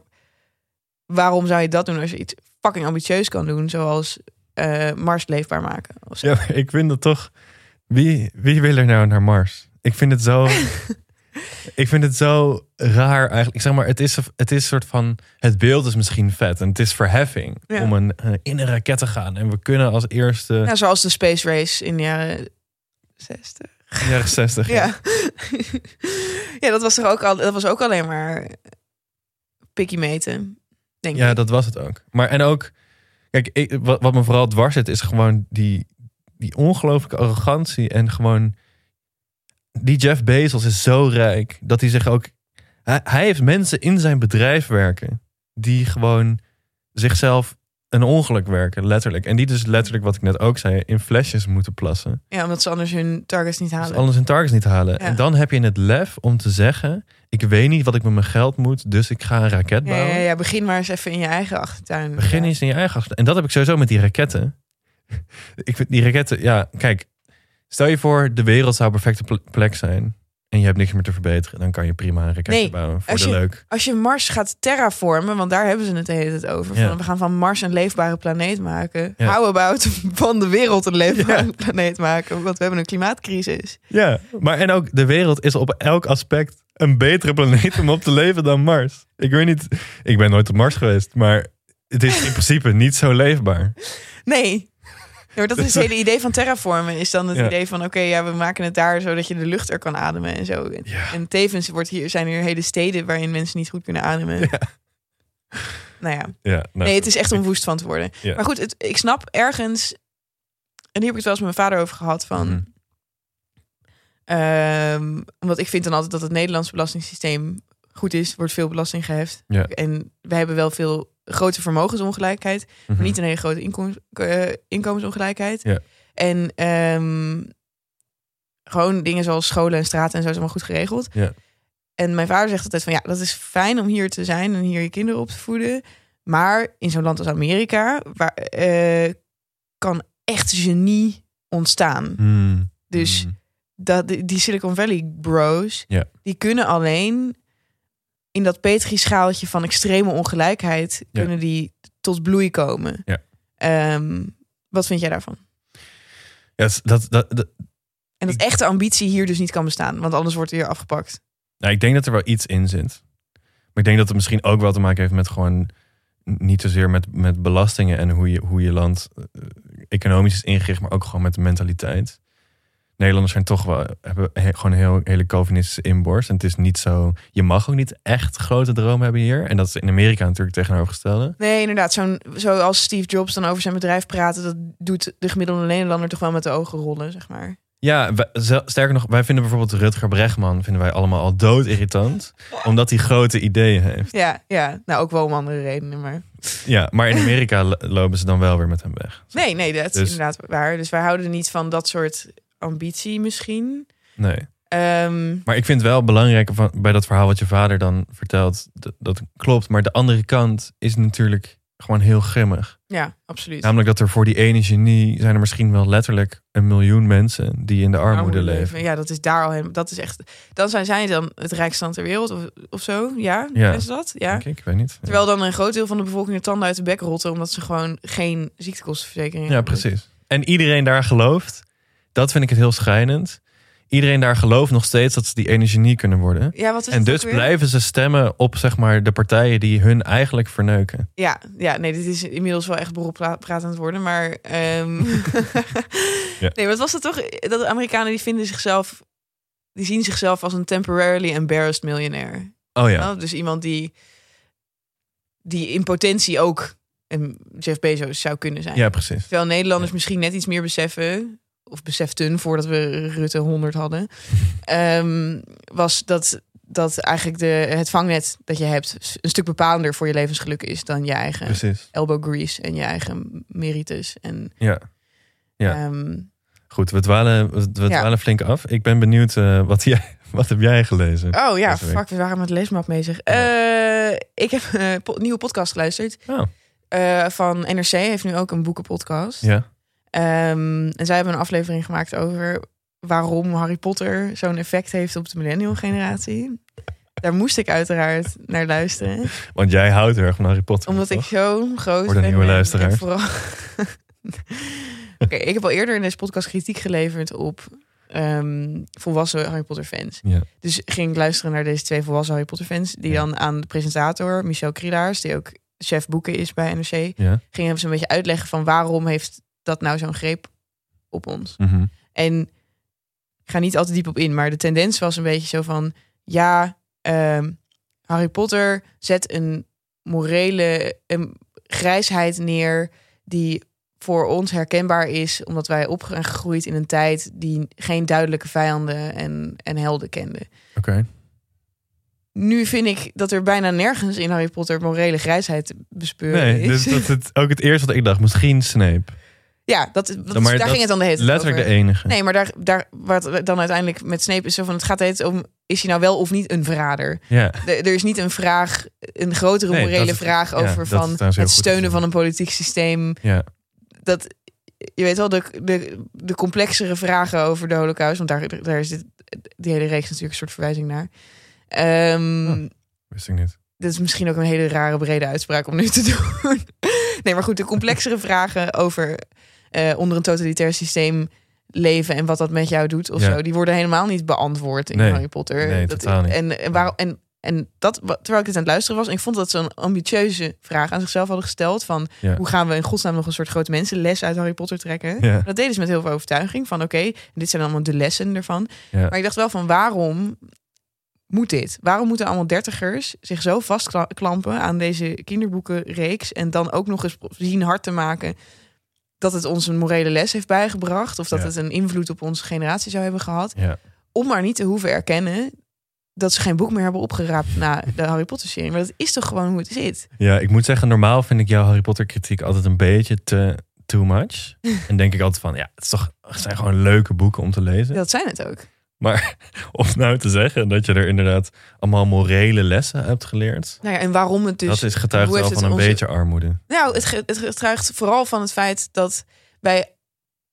Speaker 2: waarom zou je dat doen als je iets fucking ambitieus kan doen, zoals eh, Mars leefbaar maken? Of zo.
Speaker 1: Ja, ik vind het toch, wie, wie wil er nou naar Mars? Ik vind het zo, [laughs] ik vind het zo raar eigenlijk. Ik zeg maar, het is, het is soort van, het beeld is misschien vet en het is verheffing
Speaker 2: Ja.
Speaker 1: om een, eh, in een raket te gaan. En we kunnen als eerste,
Speaker 2: Nou, zoals de Space Race in de jaren 60.
Speaker 1: Jaren 60.
Speaker 2: Ja. [laughs] ja, dat was toch ook al, dat was ook alleen maar pikkie meten. Denk
Speaker 1: Ja,
Speaker 2: ik.
Speaker 1: dat was het ook. Maar en ook, kijk, ik, wat, wat me vooral dwars zit, is gewoon die, die ongelooflijke arrogantie. En gewoon, die Jeff Bezos is zo rijk dat hij zich ook. Hij, hij heeft mensen in zijn bedrijf werken die gewoon zichzelf een ongeluk werken, letterlijk. En die dus letterlijk, wat ik net ook zei, in flesjes moeten plassen.
Speaker 2: Ja, omdat ze anders hun targets niet halen.
Speaker 1: anders hun targets niet halen.
Speaker 2: Ja.
Speaker 1: En dan heb je het lef om te zeggen: Ik weet niet wat ik met mijn geld moet, dus ik ga een raket bouwen.
Speaker 2: ja, ja, begin maar eens even in je eigen achtertuin.
Speaker 1: Begin eens in je eigen achtertuin. En dat heb ik sowieso met die raketten. [laughs] ik vind die raketten, ja, kijk. Stel je voor, de wereld zou een perfecte ple- plek zijn. En je hebt niks meer te verbeteren. Dan kan je prima een raketje
Speaker 2: Nee,
Speaker 1: bouwen. Voor
Speaker 2: als
Speaker 1: de
Speaker 2: je-
Speaker 1: leuk.
Speaker 2: Als je Mars gaat terraformen, want daar hebben ze het de hele tijd over.
Speaker 1: Ja.
Speaker 2: Van, we gaan van Mars een leefbare planeet maken.
Speaker 1: Ja.
Speaker 2: How about van de wereld een leefbare [laughs] planeet maken? Want we hebben een klimaatcrisis.
Speaker 1: Ja, maar en ook de wereld is op elk aspect een betere planeet om op te leven dan Mars. Ik weet niet, ik ben nooit op Mars geweest, maar het is in principe niet zo leefbaar.
Speaker 2: Nee. Ja, maar dat is het hele idee van terraformen. Is dan het
Speaker 1: Ja.
Speaker 2: idee van, oké, ja, we maken het daar zodat je de lucht er kan ademen en zo. En,
Speaker 1: Ja.
Speaker 2: en tevens wordt hier, zijn er hele steden waarin mensen niet goed kunnen ademen.
Speaker 1: Ja.
Speaker 2: Nou ja,
Speaker 1: Ja, nou,
Speaker 2: nee, het is echt om woest van te worden. Maar goed, het, ik snap ergens, en hier heb ik het wel eens met mijn vader over gehad, van... Ehm, omdat ik vind dan altijd dat het Nederlandse belastingssysteem goed is, wordt veel belasting geheft.
Speaker 1: Ja.
Speaker 2: En we hebben wel veel grote vermogensongelijkheid, maar
Speaker 1: Mhm.
Speaker 2: niet een hele grote eh, inkomensongelijkheid.
Speaker 1: Ja.
Speaker 2: En ehm, gewoon dingen zoals scholen en straten en zo is allemaal goed geregeld.
Speaker 1: Ja.
Speaker 2: En mijn vader zegt altijd van ja, dat is fijn om hier te zijn en hier je kinderen op te voeden. Maar in zo'n land als Amerika, waar eh, kan echt genie ontstaan.
Speaker 1: Hmm.
Speaker 2: Dus
Speaker 1: Hmm.
Speaker 2: dat, die Silicon Valley bros, die kunnen alleen in dat petrischaaltje van extreme ongelijkheid,
Speaker 1: Ja.
Speaker 2: kunnen die tot bloei komen.
Speaker 1: Ja.
Speaker 2: Ehm, wat vind jij daarvan?
Speaker 1: Ja, dat, dat, dat, dat-
Speaker 2: En dat echte ambitie hier dus niet kan bestaan, want anders wordt er hier afgepakt.
Speaker 1: nou, ik denk dat er wel iets in zit. Maar ik denk dat het misschien ook wel te maken heeft met gewoon niet zozeer met, met belastingen en hoe je, hoe je land eh, economisch is ingericht, maar ook gewoon met de mentaliteit. Nederlanders zijn toch wel, hebben he- gewoon een heel, hele Calvinistische inborst. En het is niet zo, je mag ook niet echt grote dromen hebben hier. En dat is in Amerika natuurlijk tegenovergestelde.
Speaker 2: Nee, inderdaad. Zo'n, zoals Steve Jobs dan over zijn bedrijf praten, dat doet de gemiddelde Nederlander toch wel met de ogen rollen, zeg maar.
Speaker 1: Ja, wij- sterker nog, wij vinden bijvoorbeeld Rutger Bregman vinden wij allemaal al doodirritant. omdat hij grote ideeën heeft.
Speaker 2: Ja, ja. Nou, ook wel om andere redenen, maar...
Speaker 1: Ja, maar in Amerika [laughs] lo- lopen ze dan wel weer met hem weg.
Speaker 2: Nee, nee, dat is
Speaker 1: Dus-
Speaker 2: inderdaad waar. Dus wij houden niet van dat soort ambitie misschien.
Speaker 1: Nee.
Speaker 2: Ehm,
Speaker 1: Maar ik vind wel belangrijk van, bij dat verhaal wat je vader dan vertelt, dat, dat klopt. Maar de andere kant is natuurlijk gewoon heel grimmig.
Speaker 2: ja, absoluut.
Speaker 1: Namelijk dat er voor die ene genie zijn er misschien wel letterlijk een miljoen mensen die in de armoede leven.
Speaker 2: Ja, dat is daar al helemaal. Dat is echt. Dan zijn zij dan het rijkste land ter wereld of, of zo. Ja,
Speaker 1: Ja.
Speaker 2: is dat? Ja.
Speaker 1: Ik, ik weet niet. Ja.
Speaker 2: Terwijl dan een groot deel van de bevolking de tanden uit de bek rotten omdat ze gewoon geen ziektekostenverzekering
Speaker 1: Ja,
Speaker 2: hebben.
Speaker 1: precies. En iedereen daar gelooft, dat vind ik het heel schrijnend. Iedereen daar gelooft nog steeds dat ze die ene genie kunnen worden.
Speaker 2: Ja, wat is
Speaker 1: En dus blijven ze stemmen op zeg maar, de partijen die hun eigenlijk verneuken.
Speaker 2: Ja, ja, nee, dit is inmiddels wel echt beroeppraat aan het worden, maar ehm, [laughs]
Speaker 1: Ja.
Speaker 2: nee, wat was het toch? Dat de Amerikanen die vinden zichzelf, die zien zichzelf als een temporarily embarrassed miljonair.
Speaker 1: Oh ja,
Speaker 2: Nou, dus iemand die, die in potentie ook een Jeff Bezos zou kunnen zijn.
Speaker 1: ja precies.
Speaker 2: Terwijl Nederlanders misschien net iets meer beseffen, of beseften voordat we Rutte 100 hadden, [laughs] ehm, was dat, dat eigenlijk de, het vangnet dat je hebt een stuk bepalender voor je levensgeluk is dan je eigen
Speaker 1: Precies.
Speaker 2: elbow grease en je eigen meritus. En,
Speaker 1: Ja. Ja.
Speaker 2: ehm,
Speaker 1: Goed, we dwalen, we
Speaker 2: Ja.
Speaker 1: dwalen flink af. Ik ben benieuwd, eh, wat, jij, [laughs] wat heb jij gelezen?
Speaker 2: oh ja, fuck, we waren met leesmap bezig. Eh, ik heb een po- nieuwe podcast geluisterd
Speaker 1: Oh,
Speaker 2: eh, van NRC, heeft nu ook een boekenpodcast.
Speaker 1: ja.
Speaker 2: Ehm, en zij hebben een aflevering gemaakt over waarom Harry Potter zo'n effect heeft op de millennial generatie. Daar moest ik uiteraard naar luisteren.
Speaker 1: Want jij houdt heel erg van Harry Potter.
Speaker 2: Omdat ik
Speaker 1: toch?
Speaker 2: zo groot
Speaker 1: Voor de
Speaker 2: fan
Speaker 1: nieuwe
Speaker 2: ben.
Speaker 1: luisteraar.
Speaker 2: Vooral... [laughs] Oké, ik heb al eerder in deze podcast kritiek geleverd op ehm, volwassen Harry Potter fans.
Speaker 1: Ja.
Speaker 2: Dus ging ik luisteren naar deze twee volwassen Harry Potter fans. Die
Speaker 1: Ja.
Speaker 2: dan aan de presentator, Michel Krielaars, die ook chef boeken is bij NRC,
Speaker 1: Ja.
Speaker 2: gingen ze een beetje uitleggen van waarom heeft dat nou zo'n greep op ons.
Speaker 1: Mhm.
Speaker 2: En ik ga niet altijd diep op in, maar de tendens was een beetje zo van: ja, ehm, Harry Potter zet een morele um, grijsheid neer die voor ons herkenbaar is, omdat wij op zijn gegroeid in een tijd die geen duidelijke vijanden en, en helden kende.
Speaker 1: Oké.
Speaker 2: Nu vind ik dat er bijna nergens in Harry Potter morele grijsheid te bespeuren
Speaker 1: Nee,
Speaker 2: is.
Speaker 1: dus dat het, ook het eerste wat ik dacht. Misschien Snape.
Speaker 2: Ja, dat, daar
Speaker 1: dat
Speaker 2: ging het dan de hele tijd
Speaker 1: Letterlijk
Speaker 2: over.
Speaker 1: de enige.
Speaker 2: Nee, maar daar, daar, wat dan uiteindelijk met Snape is zo van, het gaat steeds om, is hij nou wel of niet een verrader?
Speaker 1: Ja.
Speaker 2: De- er is niet een vraag, een grotere
Speaker 1: Nee,
Speaker 2: morele vraag over van het steunen van een politiek systeem.
Speaker 1: Ja.
Speaker 2: Dat, je weet wel, de, de, de complexere vragen over de holocaust, want daar, daar is dit, die hele reeks natuurlijk een soort verwijzing naar. Ehm,
Speaker 1: Oh. Wist ik niet.
Speaker 2: Dit is misschien ook een hele rare brede uitspraak om nu te [laughs] doen. nee, maar goed, de complexere vragen over eh, onder een totalitair systeem leven en wat dat met jou doet of
Speaker 1: Ja.
Speaker 2: zo, die worden helemaal niet beantwoord in
Speaker 1: Nee.
Speaker 2: Harry Potter.
Speaker 1: Nee,
Speaker 2: dat,
Speaker 1: totaal niet.
Speaker 2: En, en, waarom, en, en dat, terwijl ik dit aan het luisteren was, en ik vond dat ze een ambitieuze vraag aan zichzelf hadden gesteld van
Speaker 1: Ja.
Speaker 2: hoe gaan we in godsnaam nog een soort grote mensenles uit Harry Potter trekken?
Speaker 1: Ja.
Speaker 2: Dat deden ze met heel veel overtuiging van oké, dit zijn allemaal de lessen ervan. Maar ik dacht wel van waarom moet dit? Waarom moeten allemaal dertigers zich zo vastklampen aan deze kinderboekenreeks en dan ook nog eens zien hard te maken dat het ons een morele les heeft bijgebracht of dat
Speaker 1: Ja.
Speaker 2: het een invloed op onze generatie zou hebben gehad,
Speaker 1: Ja.
Speaker 2: om maar niet te hoeven erkennen dat ze geen boek meer hebben opgeraapt na de Harry Potter serie. Maar dat is toch gewoon hoe het zit.
Speaker 1: ja, ik moet zeggen, normaal vind ik jouw Harry Potter kritiek altijd een beetje te too much. [laughs] en denk ik altijd van, ja, het, is toch, het zijn gewoon leuke boeken om te lezen.
Speaker 2: Dat zijn het ook.
Speaker 1: Maar [laughs] om nou te zeggen dat je er inderdaad allemaal morele lessen hebt geleerd.
Speaker 2: Nou ja, en waarom het dus.
Speaker 1: dat is getuigt
Speaker 2: hoe
Speaker 1: wel van een
Speaker 2: onze-
Speaker 1: beetje armoede.
Speaker 2: Nou, het, het getuigt vooral van het feit dat wij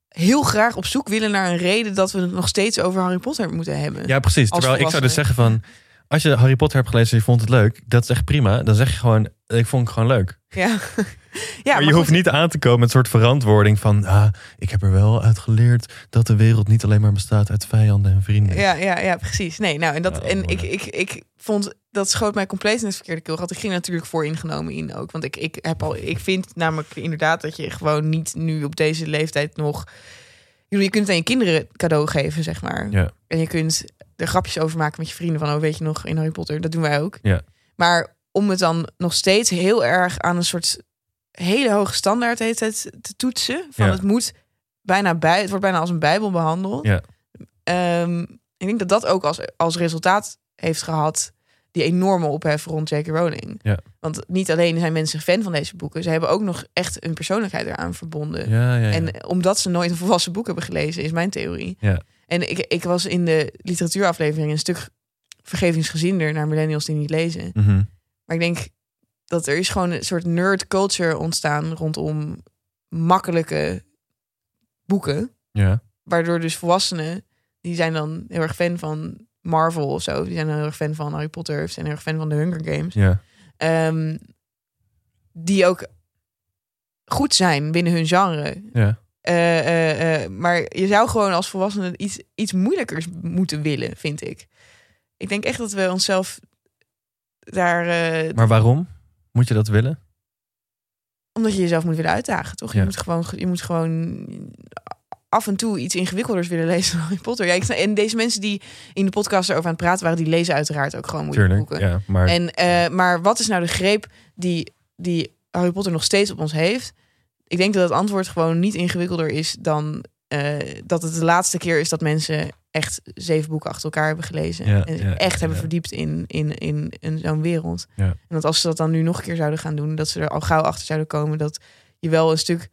Speaker 2: heel graag op zoek willen naar een reden dat we het nog steeds over Harry Potter moeten hebben.
Speaker 1: Ja, precies. Terwijl ik zou dus zeggen van... Als je Harry Potter hebt gelezen en je vond het leuk, dat is echt prima. Dan zeg je gewoon, ik vond het gewoon leuk.
Speaker 2: Ja, [laughs] ja
Speaker 1: maar je hoeft niet aan te komen met een soort verantwoording van... Ah, ik heb er wel uit geleerd dat de wereld niet alleen maar bestaat uit vijanden en vrienden.
Speaker 2: Ja, ja, ja, precies. Nee, nou, en, dat,
Speaker 1: Oh,
Speaker 2: en ik, ik, ik vond dat schoot mij compleet in het verkeerde keelgat. Ik ging er natuurlijk voor ingenomen in ook. Want ik, ik, heb al, ik vind namelijk inderdaad dat je gewoon niet nu op deze leeftijd nog. Je kunt het aan je kinderen cadeau geven, zeg maar.
Speaker 1: Ja.
Speaker 2: En je kunt er grapjes over maken met je vrienden van, oh, weet je nog, in Harry Potter. Dat doen wij ook.
Speaker 1: Ja.
Speaker 2: Maar om het dan nog steeds heel erg aan een soort hele hoge standaard hele tijd te toetsen. Van
Speaker 1: Ja.
Speaker 2: het moet bijna bij, het wordt bijna als een bijbel behandeld.
Speaker 1: Ja.
Speaker 2: Ehm, ik denk dat dat ook als, als resultaat heeft gehad die enorme ophef rond J.K. Rowling.
Speaker 1: Ja.
Speaker 2: Want niet alleen zijn mensen fan van deze boeken, ze hebben ook nog echt een persoonlijkheid eraan verbonden.
Speaker 1: Ja, ja, ja.
Speaker 2: En omdat ze nooit een volwassen boek hebben gelezen, is mijn theorie.
Speaker 1: Ja.
Speaker 2: En ik, ik was in de literatuuraflevering een stuk vergevingsgezinder naar millennials die niet lezen.
Speaker 1: Mhm.
Speaker 2: Maar ik denk dat er is gewoon een soort nerd culture ontstaan rondom makkelijke boeken.
Speaker 1: ja.
Speaker 2: Waardoor dus volwassenen, die zijn dan heel erg fan van Marvel of zo. Die zijn dan heel erg fan van Harry Potter of zijn heel erg fan van de Hunger Games.
Speaker 1: ja.
Speaker 2: Ehm, die ook goed zijn binnen hun genre.
Speaker 1: ja.
Speaker 2: Eh, eh, eh, maar je zou gewoon als volwassene iets, iets moeilijkers moeten willen, vind ik. Ik denk echt dat we onszelf daar...
Speaker 1: Maar waarom? Moet je dat willen?
Speaker 2: Omdat je jezelf moet willen uitdagen, toch? Je, moet gewoon, je moet gewoon af en toe iets ingewikkelders willen lezen dan Harry Potter. Ja, ik, en deze mensen die in de podcast erover aan het praten waren, die lezen uiteraard ook gewoon moeilijke
Speaker 1: Tuurlijk.
Speaker 2: boeken.
Speaker 1: Ja, maar
Speaker 2: En, eh, maar wat is nou de greep die, die Harry Potter nog steeds op ons heeft? Ik denk dat het antwoord gewoon niet ingewikkelder is dan eh, dat het de laatste keer is dat mensen echt zeven boeken achter elkaar hebben gelezen.
Speaker 1: Ja,
Speaker 2: en
Speaker 1: ja,
Speaker 2: echt hebben verdiept in, in, in, in zo'n wereld. En dat als ze dat dan nu nog een keer zouden gaan doen, dat ze er al gauw achter zouden komen dat je wel een stuk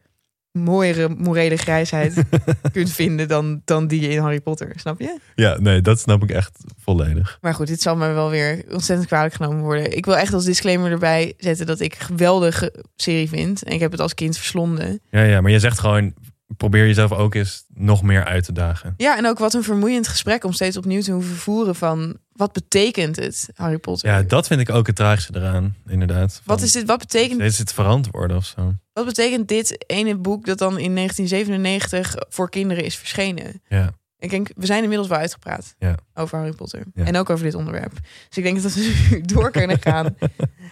Speaker 2: mooiere morele grijsheid [laughs] kunt vinden dan, dan die in Harry Potter, snap je?
Speaker 1: ja, nee, dat snap ik echt volledig.
Speaker 2: Maar goed, dit zal me wel weer ontzettend kwalijk genomen worden. Ik wil echt als disclaimer erbij zetten dat ik een geweldige serie vind. En ik heb het als kind verslonden.
Speaker 1: Ja, ja, maar je zegt gewoon, probeer jezelf ook eens nog meer uit te dagen.
Speaker 2: Ja, en ook wat een vermoeiend gesprek om steeds opnieuw te hoeven voeren van... wat betekent het, Harry Potter?
Speaker 1: Ja, dat vind ik ook het tragische eraan, inderdaad.
Speaker 2: wat, is dit, wat, betekent,
Speaker 1: Is het verantwoorden of zo?
Speaker 2: wat betekent dit ene boek dat dan in 1997 voor kinderen is verschenen?
Speaker 1: Ja,
Speaker 2: Ik denk, we zijn inmiddels wel uitgepraat
Speaker 1: Ja.
Speaker 2: over Harry Potter.
Speaker 1: Ja.
Speaker 2: En ook over dit onderwerp. Dus ik denk dat we nu [laughs] door kunnen gaan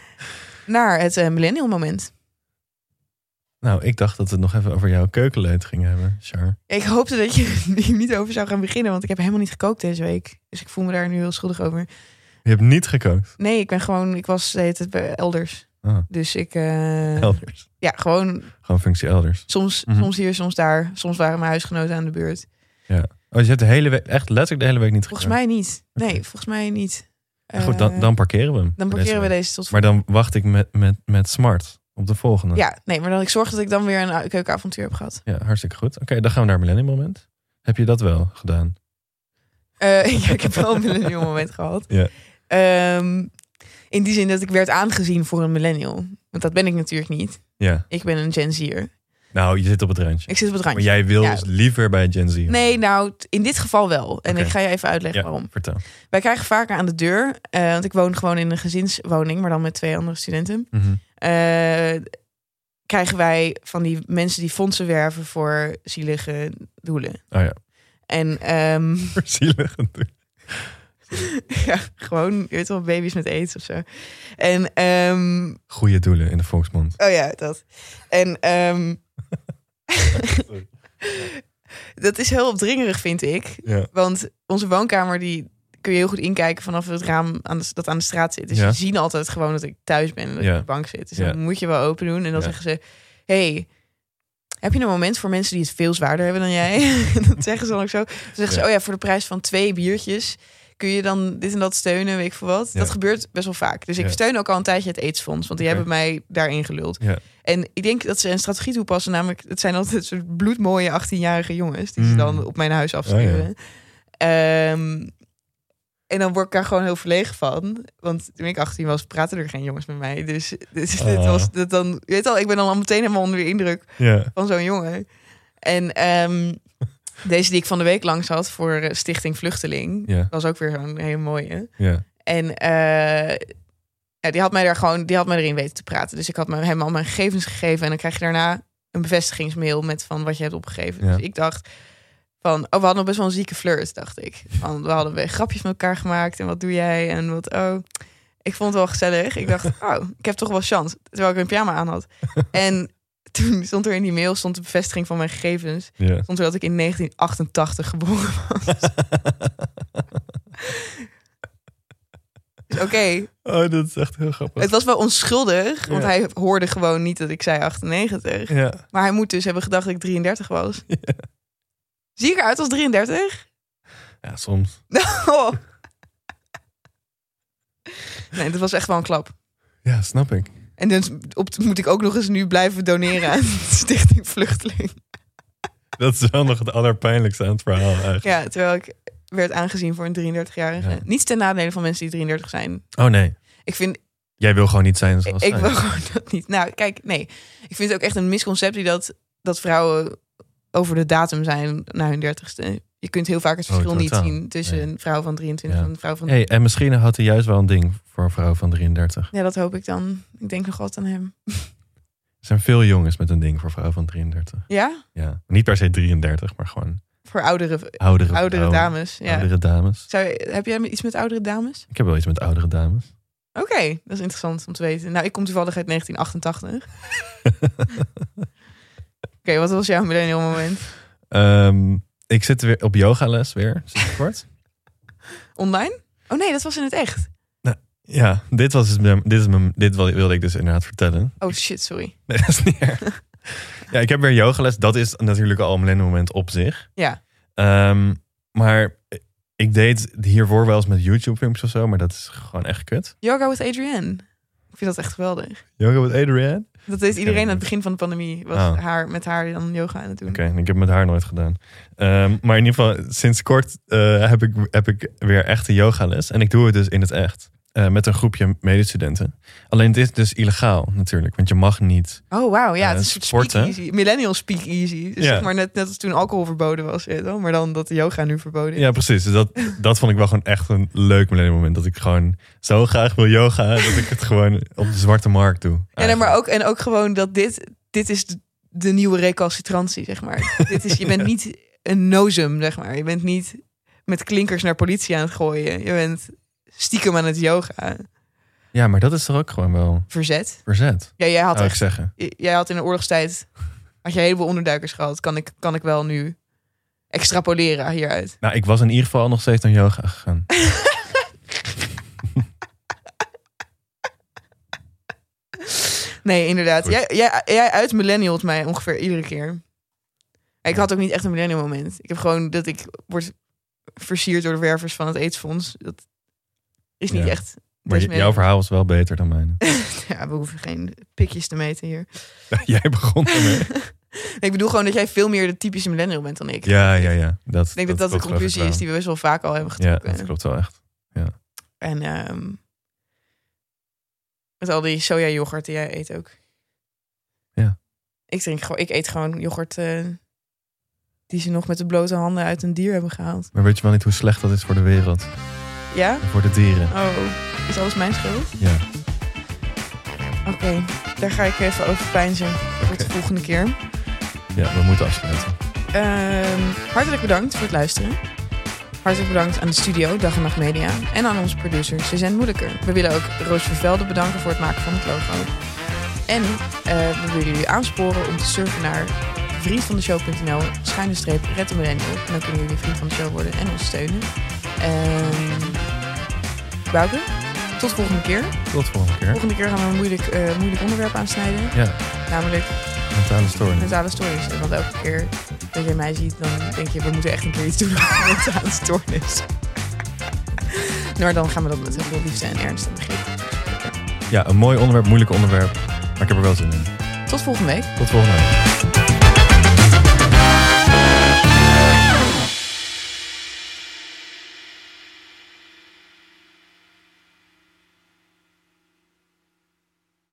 Speaker 2: [laughs] naar het eh, millennial moment.
Speaker 1: Nou, ik dacht dat we het nog even over jouw keukenleut gingen hebben, Char.
Speaker 2: Ik hoopte dat je [laughs] hier niet over zou gaan beginnen, want ik heb helemaal niet gekookt deze week. Dus ik voel me daar nu heel schuldig over.
Speaker 1: Je hebt niet gekookt.
Speaker 2: Nee, ik ben gewoon, ik was hele tijd bij elders.
Speaker 1: Ah,
Speaker 2: Dus ik, eh,
Speaker 1: elders.
Speaker 2: ja, gewoon
Speaker 1: Gewoon functie elders.
Speaker 2: soms,
Speaker 1: Mhm.
Speaker 2: soms hier, soms daar. Soms waren mijn huisgenoten aan de beurt.
Speaker 1: Oh, je hebt de hele week, echt letterlijk de hele week niet
Speaker 2: Volgens
Speaker 1: gegaan?
Speaker 2: mij niet. Nee, volgens mij niet.
Speaker 1: Ja, Goed, dan,
Speaker 2: Eh,
Speaker 1: dan parkeren we hem.
Speaker 2: dan parkeren we deze tot
Speaker 1: Maar dan wacht ik met, met, met Smart op de volgende.
Speaker 2: Ja, nee, maar dan ik zorg dat ik dan weer een keukenavontuur heb gehad.
Speaker 1: Ja, hartstikke goed. Oké, dan gaan we naar Millennium Moment. Heb je dat wel gedaan?
Speaker 2: Eh, [laughs] ja, ik heb wel een millennial moment [laughs] gehad.
Speaker 1: Ja.
Speaker 2: Ehm, in die zin dat ik werd aangezien voor een millennial. Want dat ben ik natuurlijk niet.
Speaker 1: Ja.
Speaker 2: Ik ben een Gen Z'er.
Speaker 1: Nou, je zit op het randje.
Speaker 2: Ik zit op het
Speaker 1: Maar
Speaker 2: randje.
Speaker 1: jij wil
Speaker 2: Ja.
Speaker 1: dus liever bij Gen Z.
Speaker 2: Nee, nou, in dit geval wel. En ik ga je even uitleggen
Speaker 1: ja,
Speaker 2: waarom.
Speaker 1: vertel.
Speaker 2: Wij krijgen vaker aan de deur, eh, want ik woon gewoon in een gezinswoning, maar dan met twee andere studenten.
Speaker 1: Mhm.
Speaker 2: eh, krijgen wij van die mensen die fondsen werven voor zielige doelen.
Speaker 1: Oh ja,
Speaker 2: En ehm, [laughs]
Speaker 1: zielig. [laughs]
Speaker 2: ja, gewoon, je weet wel, baby's met aids of zo. En, ehm,
Speaker 1: Goede doelen in de volksmond.
Speaker 2: oh ja, dat. En ehm, [laughs] dat is heel opdringerig, vind ik.
Speaker 1: Ja.
Speaker 2: Want onze woonkamer, die kun je heel goed inkijken vanaf het raam aan de, dat aan de straat zit. Dus
Speaker 1: Ja.
Speaker 2: je zien altijd gewoon dat ik thuis ben en dat
Speaker 1: Ja.
Speaker 2: ik op de bank zit. Dus dan moet je wel open doen. En dan zeggen ze, hey, heb je een moment voor mensen die het veel zwaarder hebben dan jij? [laughs] dat zeggen ze dan ook zo. Dan zeggen ze, oh ja, voor de prijs van twee biertjes kun je dan dit en dat steunen, weet ik veel wat.
Speaker 1: Ja.
Speaker 2: Dat gebeurt best wel vaak. Dus ik steun ook al een tijdje het aidsfonds, want die hebben mij daarin geluld. En ik denk dat ze een strategie toepassen, namelijk het zijn altijd soort bloedmooie 18-jarige jongens die ze
Speaker 1: Mm.
Speaker 2: dan op mijn huis afsturen. Ehm, en dan word ik daar gewoon heel verlegen van. Want toen ik 18 was, praten er geen jongens met mij. Dus, dus dit
Speaker 1: Ah.
Speaker 2: was dat dan. Je weet al, ik ben dan al meteen helemaal onder de indruk van zo'n jongen. En ehm, deze die ik van de week langs had voor eh, Stichting Vluchteling,
Speaker 1: Ja.
Speaker 2: was ook weer zo'n hele mooie.
Speaker 1: Ja.
Speaker 2: En eh, ja, die had mij daar gewoon, die had mij erin weten te praten. Dus ik had hem al mijn gegevens gegeven en dan krijg je daarna een bevestigingsmail met van wat je hebt opgegeven.
Speaker 1: Ja.
Speaker 2: Dus ik dacht van, oh, we hadden best wel een zieke flirt, dacht ik. Van, we hadden weer grapjes met elkaar gemaakt en wat doe jij en wat, oh. Ik vond het wel gezellig. Ik dacht, [laughs] oh, ik heb toch wel chance. Terwijl ik een pyjama aan had. [laughs] En [laughs] toen stond er in die mail stond de bevestiging van mijn gegevens.
Speaker 1: Ja.
Speaker 2: Stond er dat ik in 1988 geboren was. [laughs] Dus Oké,
Speaker 1: Oh, dat is echt heel grappig.
Speaker 2: het was wel onschuldig, want
Speaker 1: Ja.
Speaker 2: hij hoorde gewoon niet dat ik zei 98.
Speaker 1: Ja.
Speaker 2: Maar hij moet dus hebben gedacht dat ik 33 was. [laughs] Zie ik eruit als 33?
Speaker 1: ja, soms.
Speaker 2: Oh. Nee, dat was echt wel een klap.
Speaker 1: Ja, snap ik.
Speaker 2: En dus op, moet ik ook nog eens nu blijven doneren aan [laughs] Stichting Vluchteling.
Speaker 1: Dat is wel nog het allerpijnlijkste aan het verhaal eigenlijk.
Speaker 2: Ja, terwijl ik werd aangezien voor een 33-jarige.
Speaker 1: Ja.
Speaker 2: Niets ten nadele van mensen die 33 zijn.
Speaker 1: Oh nee,
Speaker 2: Ik vind,
Speaker 1: jij wil gewoon niet zijn zoals
Speaker 2: ik
Speaker 1: zij.
Speaker 2: wil gewoon [laughs] dat niet. Nou, kijk, nee. Ik vind het ook echt een misconceptie dat, dat vrouwen over de datum zijn na hun dertigste. Je kunt heel vaak het
Speaker 1: Oh,
Speaker 2: verschil niet zien tussen
Speaker 1: Nee.
Speaker 2: een vrouw van 23
Speaker 1: Ja.
Speaker 2: en een vrouw van...
Speaker 1: Hey, en misschien had hij juist wel een ding voor een vrouw van 33.
Speaker 2: Ja, dat hoop ik dan. Ik denk nog altijd aan hem. [laughs]
Speaker 1: Er zijn veel jongens met een ding voor vrouwen van 33.
Speaker 2: Ja?
Speaker 1: Ja, niet per se 33, maar gewoon
Speaker 2: Voor oudere,
Speaker 1: oudere,
Speaker 2: dames. Ja.
Speaker 1: Oudere dames.
Speaker 2: Zou, heb jij iets met oudere dames?
Speaker 1: Ik heb wel iets met oudere dames.
Speaker 2: Oké, dat is interessant om te weten. Nou, ik kom toevallig uit 1988. [laughs] Oké, wat was jouw millennial moment?
Speaker 1: Ehm, ik zit weer op yogales weer, sinds kort. [laughs]
Speaker 2: Online? Oh nee, dat was in het echt.
Speaker 1: Ja, dit, was dus, mijn- dit, is mijn, dit wil- wilde ik dus inderdaad vertellen.
Speaker 2: Oh shit, sorry. [laughs]
Speaker 1: Nee, dat is niet erg. Ja, ik heb weer yogales. Dat is natuurlijk al een moment op zich.
Speaker 2: Ja.
Speaker 1: Ehm, maar ik deed hiervoor wel eens met YouTube filmpjes of zo, maar dat is gewoon echt kut.
Speaker 2: Yoga with Adrienne. Ik vind dat echt geweldig.
Speaker 1: Yoga met Adrienne?
Speaker 2: Dat deed iedereen aan het begin van de pandemie. Was
Speaker 1: Oh.
Speaker 2: haar, met haar dan yoga aan het doen.
Speaker 1: Oké, ik heb het met haar nooit gedaan. Ehm, maar in ieder geval, sinds kort eh, heb, ik, heb ik weer echte yogales. En ik doe het dus in het echt. Eh, met een groepje medestudenten. Alleen dit is dus illegaal natuurlijk. Want je mag niet...
Speaker 2: Oh wauw, ja,
Speaker 1: Eh,
Speaker 2: het is een soort speak easy. Millennial speak easy. Dus
Speaker 1: Ja.
Speaker 2: zeg maar net, net als toen alcohol verboden was. je Maar dan dat de yoga nu verboden is.
Speaker 1: Ja, precies. Dus dat, dat vond ik wel gewoon echt een leuk millennium moment. Dat ik gewoon zo graag wil yoga. Dat ik het gewoon op de zwarte markt doe.
Speaker 2: Ja, nee, maar ook, en ook gewoon dat dit, dit is de, de nieuwe recalcitrantie, zeg maar. [laughs] dit is, je bent niet een nozem, zeg maar. Je bent niet met klinkers naar politie aan het gooien. Je bent stiekem aan het yoga.
Speaker 1: Ja, maar dat is toch ook gewoon wel
Speaker 2: Verzet.
Speaker 1: verzet.
Speaker 2: Ja, jij had,
Speaker 1: Zou ik
Speaker 2: echt,
Speaker 1: zeggen.
Speaker 2: j- jij had in de oorlogstijd had je een heleboel onderduikers gehad. Kan ik, kan ik wel nu extrapoleren hieruit.
Speaker 1: Nou, ik was in ieder geval nog steeds naar yoga gegaan. [laughs]
Speaker 2: Nee, inderdaad.
Speaker 1: Goed.
Speaker 2: Jij, jij, jij uit millennials mij ongeveer iedere keer. Ik had ook niet echt een millennial moment. Ik heb gewoon dat ik word versierd door de wervers van het aidsfonds. Dat is niet
Speaker 1: Ja.
Speaker 2: echt...
Speaker 1: Maar
Speaker 2: Dus
Speaker 1: j- jouw verhaal was wel beter dan mijn. [laughs]
Speaker 2: Ja, we hoeven geen pikjes te meten hier. [laughs]
Speaker 1: Jij begon ermee. [laughs]
Speaker 2: Ik bedoel gewoon dat jij veel meer de typische millennial bent dan ik.
Speaker 1: Ja, ja, ja. Dat,
Speaker 2: Ik denk dat dat, de conclusie is die we best wel vaak al hebben
Speaker 1: Ja,
Speaker 2: getrokken.
Speaker 1: dat klopt wel echt.
Speaker 2: En ehm, met al die soja yoghurt die jij eet ook.
Speaker 1: Ja.
Speaker 2: Ik, drink gewoon, ik eet gewoon yoghurt eh, die ze nog met de blote handen uit een dier hebben gehaald.
Speaker 1: Maar weet je wel niet hoe slecht dat is voor de wereld?
Speaker 2: Ja?
Speaker 1: Voor de dieren?
Speaker 2: Oh, is alles mijn schuld?
Speaker 1: Ja.
Speaker 2: Oké, daar ga ik even over pijnzen voor de volgende keer.
Speaker 1: Ja, we moeten afsluiten.
Speaker 2: Ehm, hartelijk bedankt voor het luisteren. Hartelijk bedankt aan de studio, Dag en Nacht Media. En aan onze producer, Suzanne Moeilijker. We willen ook Roos Vervelde bedanken voor het maken van het logo. En eh, we willen jullie aansporen om te surfen naar vriendvandeshow.nl schuine streep Red de Millennial. En dan kunnen jullie vriend van de show worden en ons steunen. Ehm Bouke, tot de volgende keer.
Speaker 1: Tot volgende keer.
Speaker 2: Volgende keer gaan we een moeilijk, eh, moeilijk onderwerp aansnijden.
Speaker 1: Ja,
Speaker 2: Namelijk
Speaker 1: mentale stoornis.
Speaker 2: mentale stoornis. Want elke keer dat je mij ziet, dan denk je, we moeten echt een keer iets doen aan [laughs] mentale stoornis. [laughs] maar dan gaan we dat met heel veel liefde en ernst en begrip.
Speaker 1: Ja, een mooi onderwerp, moeilijk onderwerp. Maar ik heb er wel zin in.
Speaker 2: Tot volgende week.
Speaker 1: Tot volgende week.